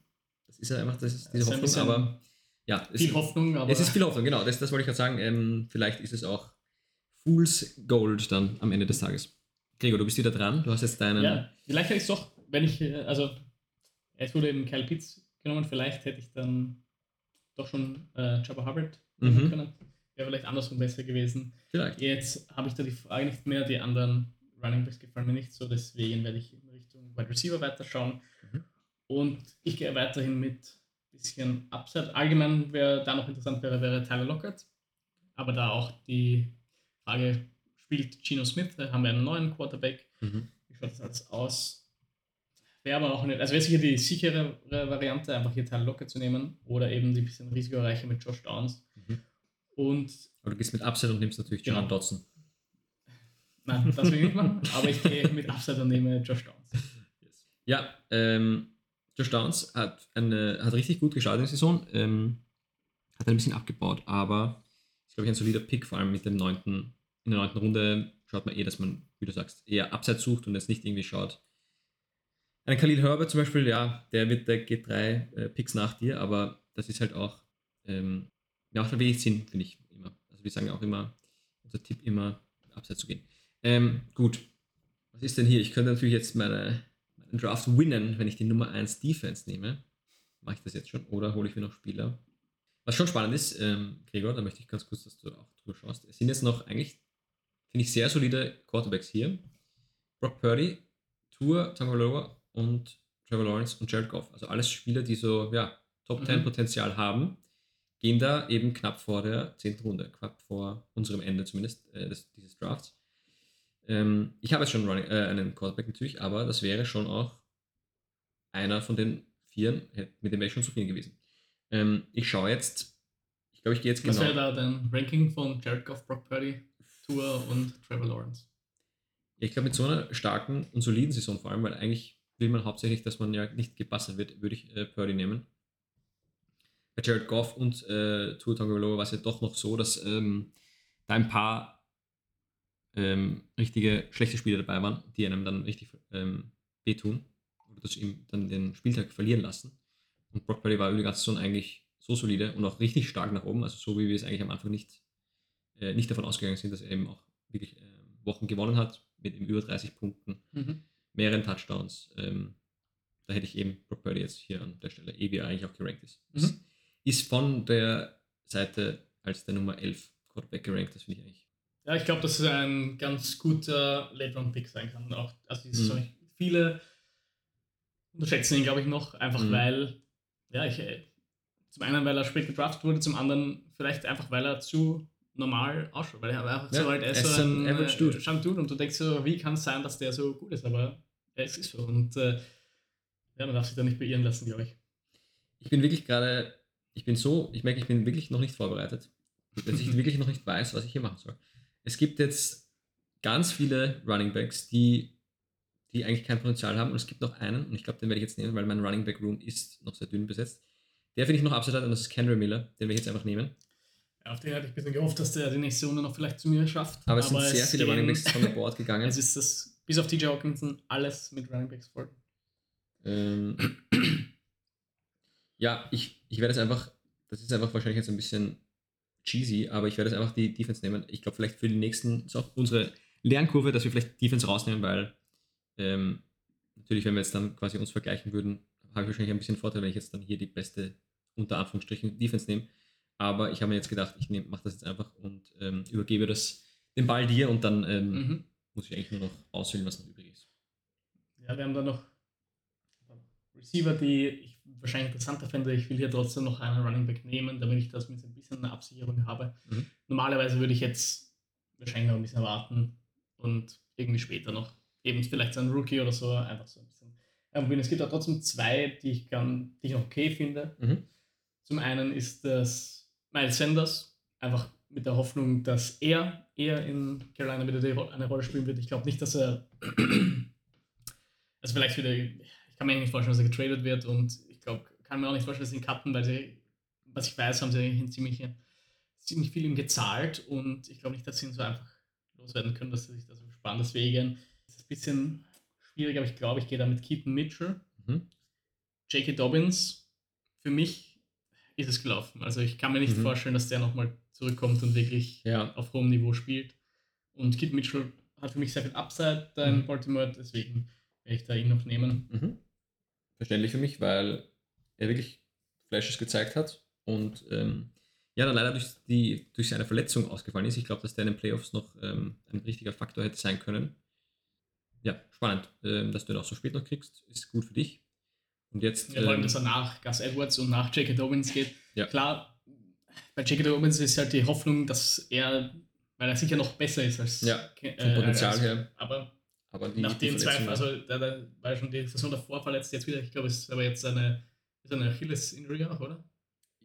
Das ist ja einfach das ist diese das Hoffnung, aber ja. Viel es, Hoffnung, aber. Es ist viel Hoffnung, genau, das, das wollte ich gerade sagen. Ähm, vielleicht ist es auch Fool's Gold dann am Ende des Tages. Gregor, du bist wieder dran, du hast jetzt deinen. Ja, vielleicht hätte ich es doch, wenn ich, äh, also, es wurde eben Kyle Pitts genommen, vielleicht hätte ich dann doch schon äh, Jabba Hubbard nehmen mhm. können wäre vielleicht andersrum besser gewesen. Vielleicht. Jetzt habe ich da die Frage nicht mehr. Die anderen Running Backs gefallen mir nicht so, deswegen werde ich in Richtung Wide Receiver weiterschauen. Mhm. Und ich gehe weiterhin mit ein bisschen Upside. Allgemein, wer da noch interessant wäre, wäre Tyler Lockett. Aber da auch die Frage, spielt Gino Smith? Da haben wir einen neuen Quarterback. Mhm. Wie schaut das alles aus? Wäre aber auch nicht, also wäre sicher die sichere Variante, einfach hier Tyler Lockett zu nehmen oder eben die bisschen risikoreiche mit Josh Downs. Und aber du gehst mit Upside und nimmst natürlich John genau. Dodson. Nein, das will ich nicht machen, aber ich gehe mit Upside und nehme Josh Downs. Yes. Ja, ähm, Josh Downs hat, eine, hat richtig gut gestartet in der Saison, ähm, hat ein bisschen abgebaut, aber ist, glaube ich, ein solider Pick, vor allem mit dem neunten, in der neunten Runde schaut man eh, dass man, wie du sagst, eher Upside sucht und jetzt nicht irgendwie schaut. Ein Khalil Herbert zum Beispiel, ja, der wird, der geht drei äh, Picks nach dir, aber das ist halt auch ähm, ein wenig Sinn, finde ich immer. Also wir sagen ja auch immer, unser Tipp immer, abseits zu gehen. Ähm, gut. Was ist denn hier? Ich könnte natürlich jetzt meine, meinen Draft winnen, wenn ich die Nummer 1 Defense nehme. Mache ich das jetzt schon? Oder hole ich mir noch Spieler? Was schon spannend ist, ähm, Gregor, da möchte ich ganz kurz, dass du auch drüber schaust. Es sind jetzt noch eigentlich, finde ich, sehr solide Quarterbacks hier. Brock Purdy, Tour, Tagovailoa und Trevor Lawrence und Jared Goff. Also alles Spieler, die so ja, Top 10 Mhm. Potenzial haben, gehen da eben knapp vor der 10. Runde, knapp vor unserem Ende zumindest äh, des, dieses Drafts. Ähm, ich habe jetzt schon Running, äh, einen Quarterback natürlich, aber das wäre schon auch einer von den Vieren, mit dem wäre ich schon zufrieden gewesen. Ähm, ich schaue jetzt, ich glaube, ich gehe jetzt Was genau. wäre da dein Ranking von Jared Goff, Brock Purdy, Tour und Trevor Lawrence? Ich glaube, mit so einer starken und soliden Saison vor allem, weil eigentlich will man hauptsächlich, dass man ja nicht gepasst wird, würde ich äh, Purdy nehmen. Bei Jared Goff und äh, Tua Tagovailoa war es ja doch noch so, dass ähm, da ein paar ähm, richtige schlechte Spiele dabei waren, die einem dann richtig ähm, wehtun oder das ihm dann den Spieltag verlieren lassen. Und Brock Purdy war über die ganze Saison eigentlich so solide und auch richtig stark nach oben, also so wie wir es eigentlich am Anfang nicht, äh, nicht davon ausgegangen sind, dass er eben auch wirklich äh, Wochen gewonnen hat mit eben über 30 Punkten, mehreren Touchdowns. Ähm, da hätte ich eben Brock Purdy jetzt hier an der Stelle, eh wie er eigentlich auch gerankt ist. Mhm. Ist von der Seite als der Nummer 11 Quarterback gerankt, das finde ich eigentlich. Ja, ich glaube, dass es ein ganz guter Late-Round-Pick sein kann. Auch, also Mhm. Viele unterschätzen ihn, glaube ich, noch, einfach Mhm. weil, ja, ich, äh, zum einen, weil er spät gedraftet wurde, zum anderen vielleicht einfach, weil er zu normal ausschaut, weil er einfach Ja, so halt, er ist so ein ein Average äh, Dude. Junk Dude und du denkst so, wie kann es sein, dass der so gut ist, aber ja, es ist so und äh, ja, man darf sich da nicht beirren lassen, glaube ich. Ich bin wirklich gerade, ich bin so, ich merke, ich bin wirklich noch nicht vorbereitet, dass ich wirklich noch nicht weiß, was ich hier machen soll. Es gibt jetzt ganz viele Running Backs, die, die eigentlich kein Potenzial haben und es gibt noch einen und ich glaube, den werde ich jetzt nehmen, weil mein Running Back Room ist noch sehr dünn besetzt. Der finde ich noch hat und das ist Kendra Miller, den werde ich jetzt einfach nehmen. Ja, auf den hatte ich ein bisschen gehofft, dass der die nächste Runde noch vielleicht zu mir schafft. Aber es sind sehr viele gehen- Running Backs von der Board gegangen. Es ist das, bis auf TJ Hawkinson, alles mit Running Backs voll. Ähm, ja, ich, ich werde es einfach, das ist einfach wahrscheinlich jetzt ein bisschen cheesy, aber ich werde jetzt einfach die Defense nehmen. Ich glaube, vielleicht für die nächsten ist auch unsere Lernkurve, dass wir vielleicht Defense rausnehmen, weil ähm, natürlich, wenn wir jetzt dann quasi uns vergleichen würden, habe ich wahrscheinlich ein bisschen Vorteil, wenn ich jetzt dann hier die beste, unter Anführungsstrichen, Defense nehme. Aber ich habe mir jetzt gedacht, ich mache das jetzt einfach und ähm, übergebe das, den Ball dir und dann ähm, Mhm. muss ich eigentlich nur noch auswählen, was noch übrig ist. Ja, wir haben dann noch Receiver, die ich wahrscheinlich interessanter fände. Ich will hier trotzdem noch einen Running Back nehmen, damit ich das mit ein bisschen eine Absicherung habe. Mhm. Normalerweise würde ich jetzt wahrscheinlich noch ein bisschen warten und irgendwie später noch eben vielleicht so ein Rookie oder so einfach so ein bisschen. probieren. es gibt auch trotzdem zwei, die ich, gern, die ich noch okay finde. Mhm. Zum einen ist das Miles Sanders, einfach mit der Hoffnung, dass er eher in Carolina wieder eine Rolle spielen wird. Ich glaube nicht, dass er, also vielleicht wieder, kann mir eigentlich nicht vorstellen, dass er getradet wird und ich glaube, kann mir auch nicht vorstellen, dass sie ihn cutten, weil sie, was ich weiß, haben sie eigentlich ziemlich, ziemlich viel ihm gezahlt und ich glaube nicht, dass sie ihn so einfach loswerden können, dass sie sich da so sparen. Deswegen ist es ein bisschen schwierig, aber ich glaube, ich gehe da mit Keaton Mitchell. Mhm. J.K. Dobbins, für mich ist es gelaufen. Also ich kann mir nicht Mhm. vorstellen, dass der nochmal zurückkommt und wirklich Ja, auf hohem Niveau spielt. Und Kid Mitchell hat für mich sehr viel Upside da in Mhm. Baltimore, deswegen werde ich da ihn noch nehmen. Verständlich für mich, weil er wirklich Flashes gezeigt hat und ähm, ja, dann leider durch, die, durch seine Verletzung ausgefallen ist. Ich glaube, dass der in den Playoffs noch ähm, ein richtiger Faktor hätte sein können. Ja, spannend, ähm, dass du ihn auch so spät noch kriegst, ist gut für dich. Und jetzt. Ja, vor allem, ähm, dass er nach Gus Edwards und nach J.K. Dobbins geht. Ja. Klar, bei J.K. Dobbins ist halt die Hoffnung, dass er, weil er sicher noch besser ist als Ja, vom Potenzial als- her. Aber aber die, nach die den zwei, Verletzung- also da, da war schon die Saison davor verletzt, jetzt wieder, ich glaube, es ist aber jetzt eine, ist eine Achilles-Injury auch, oder?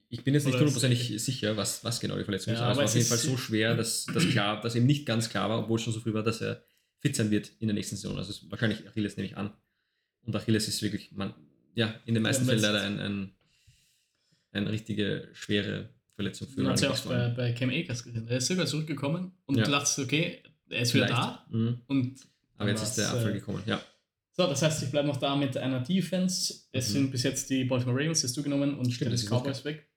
Ich bin jetzt nicht hundertprozentig sicher, was, was genau die Verletzung Ja, ist, aber es aber war auf es jeden Fall so schwer, dass, dass, klar, dass ihm nicht ganz klar war, obwohl es schon so früh war, dass er fit sein wird in der nächsten Saison. Also es wahrscheinlich Achilles, nehme ich an. Und Achilles ist wirklich, man, ja, in den meisten Ja, Fällen leider ein, ein, eine richtige, schwere Verletzung für Man hat es ja auch bei, bei Cam Akers gesehen. Er ist sogar zurückgekommen und Ja. du dachtest, okay, er ist wieder Vielleicht. da. Mhm. Und Aber jetzt ist der Abfall äh, gekommen, ja. So, das heißt, ich bleibe noch da mit einer Defense. Es Mhm. sind bis jetzt die Baltimore Ravens, hast du genommen, und Stimmt, das die Cowboys weg.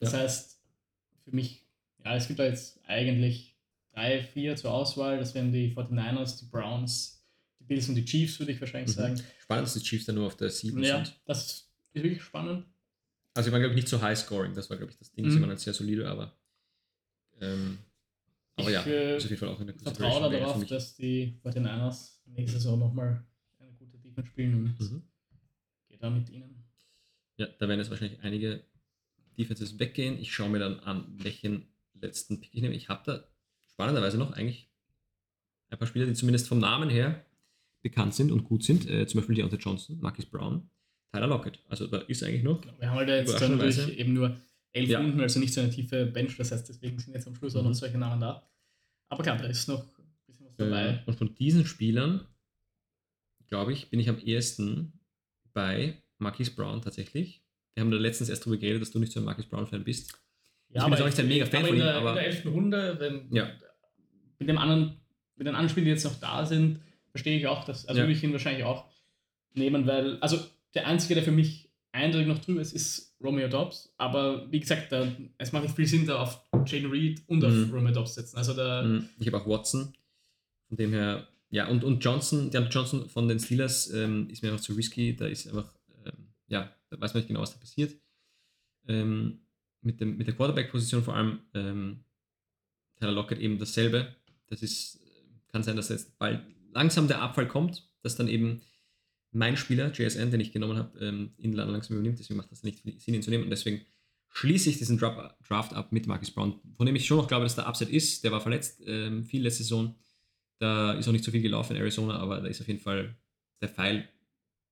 Das Ja. heißt, für mich, ja, es gibt da jetzt eigentlich drei, vier zur Auswahl. Das wären die 49ers, die Browns, die Bills und die Chiefs, würde ich wahrscheinlich Mhm. sagen. Spannend, dass die Chiefs dann nur auf der 7 Ja, sind. das ist wirklich spannend. Also, sie waren, glaube ich, nicht so high scoring. Das war, glaube ich, das Ding. Mhm. Sie waren halt sehr solide, aber. Ähm, aber Ich, ja, äh, ist auf jeden Fall auch in der vertraue darauf, dass die 49ers nächste Saison nochmal eine gute Defense spielen und Mhm. gehe da mit ihnen. Ja, da werden jetzt wahrscheinlich einige Defenses weggehen. Ich schaue mir dann an, welchen letzten Pick ich nehme. Ich habe da spannenderweise noch eigentlich ein paar Spieler, die zumindest vom Namen her bekannt sind und gut sind. Äh, zum Beispiel Deontay Johnson, Marcus Brown, Tyler Lockett. Also da ist eigentlich noch. Genau, Wir haben halt jetzt dann natürlich eben nur elf Ja. Runden, also nicht so eine tiefe Bench, das heißt, deswegen sind jetzt am Schluss auch Mhm. noch solche Namen da. Aber klar, da ist noch ein bisschen was Äh, dabei. und von diesen Spielern, glaube ich, bin ich am ehesten bei Marquis Brown tatsächlich. Wir haben da letztens erst drüber geredet, dass du nicht so ein Marquis Brown-Fan bist. Ja, bin jetzt auch nicht ein Mega-Fan aber von ihm, der, aber- in der elften Runde, wenn Ja. mit dem anderen, mit den anderen Spielen, die jetzt noch da sind, verstehe ich auch, dass, also Ja. würde ich ihn wahrscheinlich auch nehmen, weil, also der einzige, der für mich eindeutig noch drüber ist, ist Romeo Dobbs, aber wie gesagt, da, es macht nicht viel Sinn, da auf Jane Reed und auf Mhm. Romeo Dobbs setzen. Also da, Mhm. Ich habe auch Watson. Von dem her, ja, und, und Johnson, der Johnson von den Steelers ähm, ist mir einfach zu risky. Da ist einfach, ähm, ja, da weiß man nicht genau, was da passiert. Ähm, mit, dem, mit der Quarterback-Position vor allem ähm, Tyler Lockett eben dasselbe. Das ist, kann sein, dass jetzt bald langsam der Abfall kommt, dass dann eben mein Spieler, JSN, den ich genommen habe, ähm, ihn langsam übernimmt. Deswegen macht das nicht viel Sinn, ihn zu nehmen. Und deswegen schließe ich diesen Draft, ab mit Marcus Brown, von dem ich schon noch glaube, dass der Upset ist. Der war verletzt ähm, viel letzte Saison. Da ist auch nicht so viel gelaufen in Arizona, aber da ist auf jeden Fall der Pfeil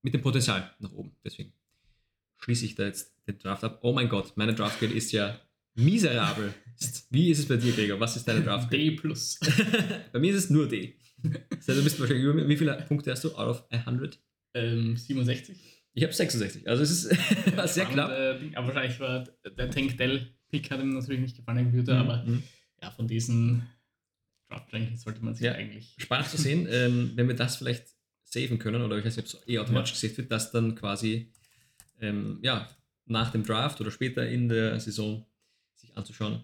mit dem Potenzial nach oben. Deswegen schließe ich da jetzt den Draft ab. Oh mein Gott, meine Draft Grade ist ja miserabel. Wie ist es bei dir, Gregor? Was ist deine Draft? D plus. bei mir ist es nur D. Das heißt, du bist wahrscheinlich über mir. Wie viele Punkte hast du out of 100? Ähm, 67. Ich habe 66. Also es ist war sehr knapp. Äh, aber wahrscheinlich war der Tank Dell-Pick hat ihm natürlich nicht gefallen, würde, aber Mhm. ja, von diesen Draft Rankings sollte man sich Ja. eigentlich. Spannend zu sehen, ähm, wenn wir das vielleicht saven können, oder ich weiß nicht, ob es eh automatisch Ja. gesaved wird, dass dann quasi ähm, ja, nach dem Draft oder später in der Saison sich anzuschauen.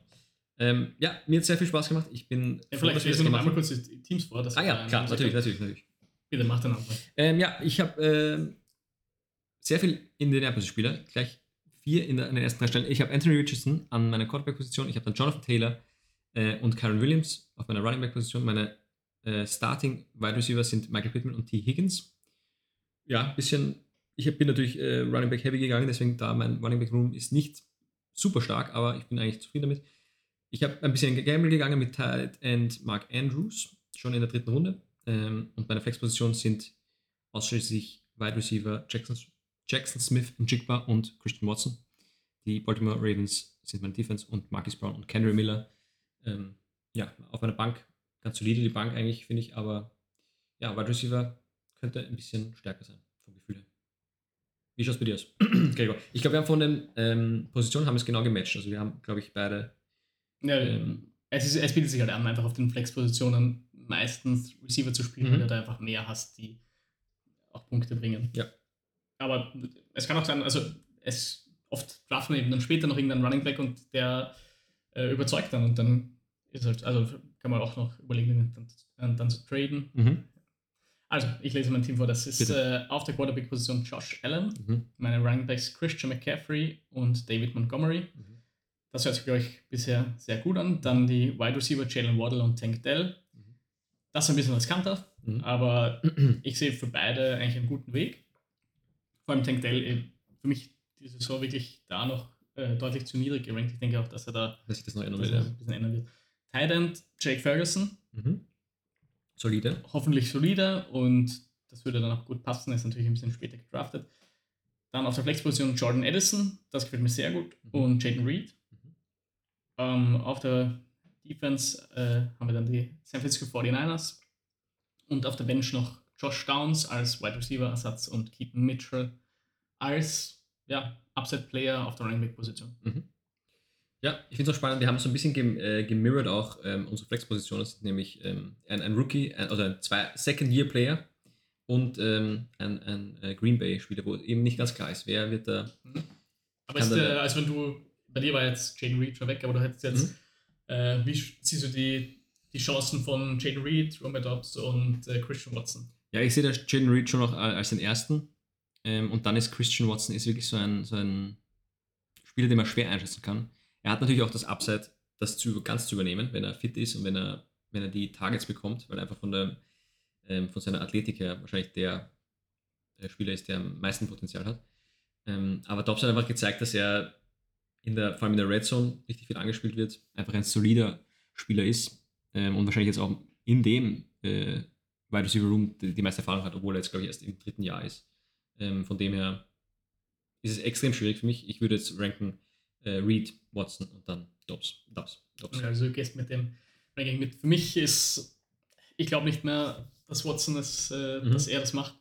Ähm, ja, mir hat sehr viel Spaß gemacht. Ich bin Ja, froh, vielleicht lesen wir noch einmal kurz die Teams vor. dass Ah ja, klar, natürlich, natürlich, natürlich. Bitte mach den. Ähm, ja, ich habe ähm, sehr viel Indianapolis-Spieler, gleich vier in, der, in den ersten drei Stellen. Ich habe Anthony Richardson an meiner Quarterback-Position, ich habe dann Jonathan Taylor äh, und Karen Williams auf meiner Running Back-Position. Meine äh, Starting Wide Receiver sind Michael Pittman und T. Higgins. Ja, ein bisschen, ich bin natürlich äh, Running Back Heavy gegangen, deswegen da mein Running Back Room ist nicht super stark, aber ich bin eigentlich zufrieden damit. Ich habe ein bisschen Gamble gegangen mit Tight End Mark Andrews, schon in der dritten Runde. Ähm, und meine Flex-Positionen sind ausschließlich Wide Receiver Jackson, Jackson Smith, Njigba und Christian Watson. Die Baltimore Ravens sind meine Defense und Marcus Brown und Kendry Miller. Ähm, ja, auf meiner Bank ganz solide die Bank eigentlich, finde ich, aber ja, Wide Receiver könnte ein bisschen stärker sein, vom Gefühl her. Wie schaut es bei dir aus, Gregor? Ich glaube, wir haben von den ähm, Positionen haben es genau gematcht. Also wir haben, glaube ich, beide. Ja, Ähm. es, ist, es bietet sich halt an, einfach auf den Flex-Positionen meistens Receiver zu spielen, Mhm. weil du da einfach mehr hast, die auch Punkte bringen. Ja. Aber es kann auch sein, also es oft draften eben dann später noch irgendeinen Running Back und der äh, überzeugt dann und dann ist halt, also kann man auch noch überlegen, dann, dann, dann zu traden. Mhm. Also, ich lese mein Team vor. Das ist äh, auf der Quarterback-Position Josh Allen, Mhm. meine Running Backs Christian McCaffrey und David Montgomery. Mhm. Das hört sich, glaube ich, bisher sehr gut an. Dann die Wide Receiver Jalen Waddle und Tank Dell. Das ist ein bisschen riskanter, Mhm. aber ich sehe für beide eigentlich einen guten Weg. Vor allem Tank Dell eben für mich diese Saison wirklich da noch äh, deutlich zu niedrig gerankt. Ich denke auch, dass er da Dass ich das noch ändern er Ja. ein bisschen ändern wird. Tight End Jake Ferguson, Mhm. Solide. hoffentlich solide und das würde dann auch gut passen, ist natürlich ein bisschen später gedraftet. Dann auf der Flexposition Jordan Edison, das gefällt mir sehr gut, Mhm. und Jaden Reed. Mhm. Ähm, auf der Defense äh, haben wir dann die San Francisco 49ers und auf der Bench noch Josh Downs als Wide Receiver Ersatz und Keaton Mitchell als ja, Upset Player auf der Running Back Position. Ja, ich finde es auch spannend. Wir haben so ein bisschen gem äh, gemirrored auch ähm, unsere Flex-Positionen. Das sind nämlich ähm, ein, ein Rookie, ein, also ein zwei Second-Year-Player und ähm, ein, ein äh, Green Bay-Spieler, wo eben nicht ganz klar ist, wer wird da. Aber Kann ist, äh, also wenn du, bei dir war jetzt Jaden Reed schon weg, aber du hättest jetzt, Mhm. Äh, wie siehst du die, die Chancen von Jaden Reed, Romeo Dobbs und äh, Christian Watson? Ja, ich sehe da Jaden Reed schon noch a- als den ersten. Ähm, und dann ist Christian Watson ist wirklich so ein, so ein Spieler, den man schwer einschätzen kann. Er hat natürlich auch das Upside, das zu, ganz zu übernehmen, wenn er fit ist und wenn er, wenn er die Targets bekommt, weil einfach von, der, ähm, von seiner Athletik her wahrscheinlich der, der Spieler ist, der am meisten Potenzial hat. Ähm, aber Dobbs hat einfach gezeigt, dass er in der, vor allem in der Red Zone richtig viel angespielt wird, einfach ein solider Spieler ist ähm, und wahrscheinlich jetzt auch in dem äh, Wide Receiver Room die, die, meiste Erfahrung hat, obwohl er jetzt, glaube ich, erst im dritten Jahr ist. Ähm, von dem her ist es extrem schwierig für mich. Ich würde jetzt ranken äh, Reed, Watson und dann Dobbs. Dobbs, Dobbs. Also du gehst mit dem Ranking mit. Für mich ist, ich glaube nicht mehr, dass Watson es, äh, mhm. dass er das macht.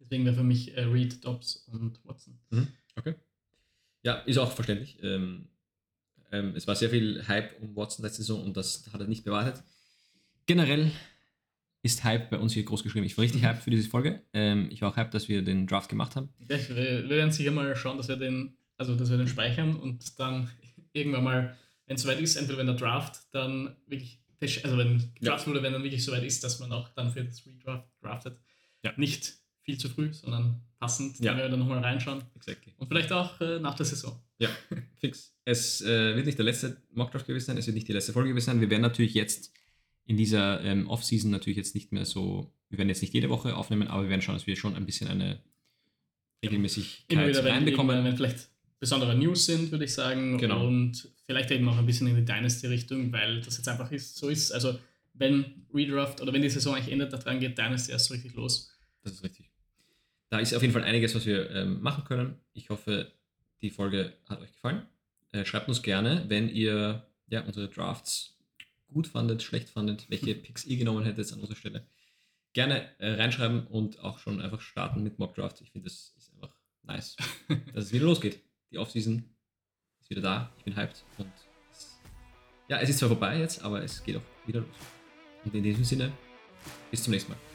Deswegen wäre für mich äh, Reed, Dobbs und Watson. Mhm. Okay. Ja, ist auch verständlich. Ähm, ähm, es war sehr viel Hype um Watson letzte Saison und das hat er nicht bewahrheitet. Generell ist Hype bei uns hier groß geschrieben. Ich war richtig mhm. hyped für diese Folge. Ähm, ich war auch hyped, dass wir den Draft gemacht haben. Ja, wir, wir, werden sicher mal schauen, dass wir den, also dass wir den speichern und dann irgendwann mal, wenn es soweit ist, entweder wenn der Draft dann wirklich, also wenn gedraft ja. wurde, wenn dann wirklich soweit ist, dass man auch dann für das Redraft draftet. Ja. Nicht viel zu früh, sondern passend. Ja. Da werden wir dann nochmal reinschauen. Exactly. Und vielleicht auch äh, nach der Saison. Ja, fix. Es äh, wird nicht der letzte Mockdraft gewesen sein, es wird nicht die letzte Folge gewesen sein. Wir werden natürlich jetzt in dieser ähm, Off-Season natürlich jetzt nicht mehr so, wir werden jetzt nicht jede Woche aufnehmen, aber wir werden schauen, dass wir schon ein bisschen eine Regelmäßigkeit Immer wieder, reinbekommen. Wenn vielleicht besondere News sind, würde ich sagen. Genau. Und vielleicht eben auch ein bisschen in die Dynasty-Richtung, weil das jetzt einfach ist, so ist. Also wenn Redraft oder wenn die Saison eigentlich endet, daran geht Dynasty erst so richtig los. Das ist richtig. Da ist auf jeden Fall einiges, was wir ähm, machen können. Ich hoffe, die Folge hat euch gefallen. Äh, schreibt uns gerne, wenn ihr ja, unsere Drafts gut fandet, schlecht fandet, welche Picks ihr genommen hättet an unserer Stelle. Gerne äh, reinschreiben und auch schon einfach starten mit Mock Draft. Ich finde, das ist einfach nice, dass es wieder losgeht. Die Offseason ist wieder da. Ich bin hyped und es, ja, es ist zwar vorbei jetzt, aber es geht auch wieder los. Und in diesem Sinne, bis zum nächsten Mal.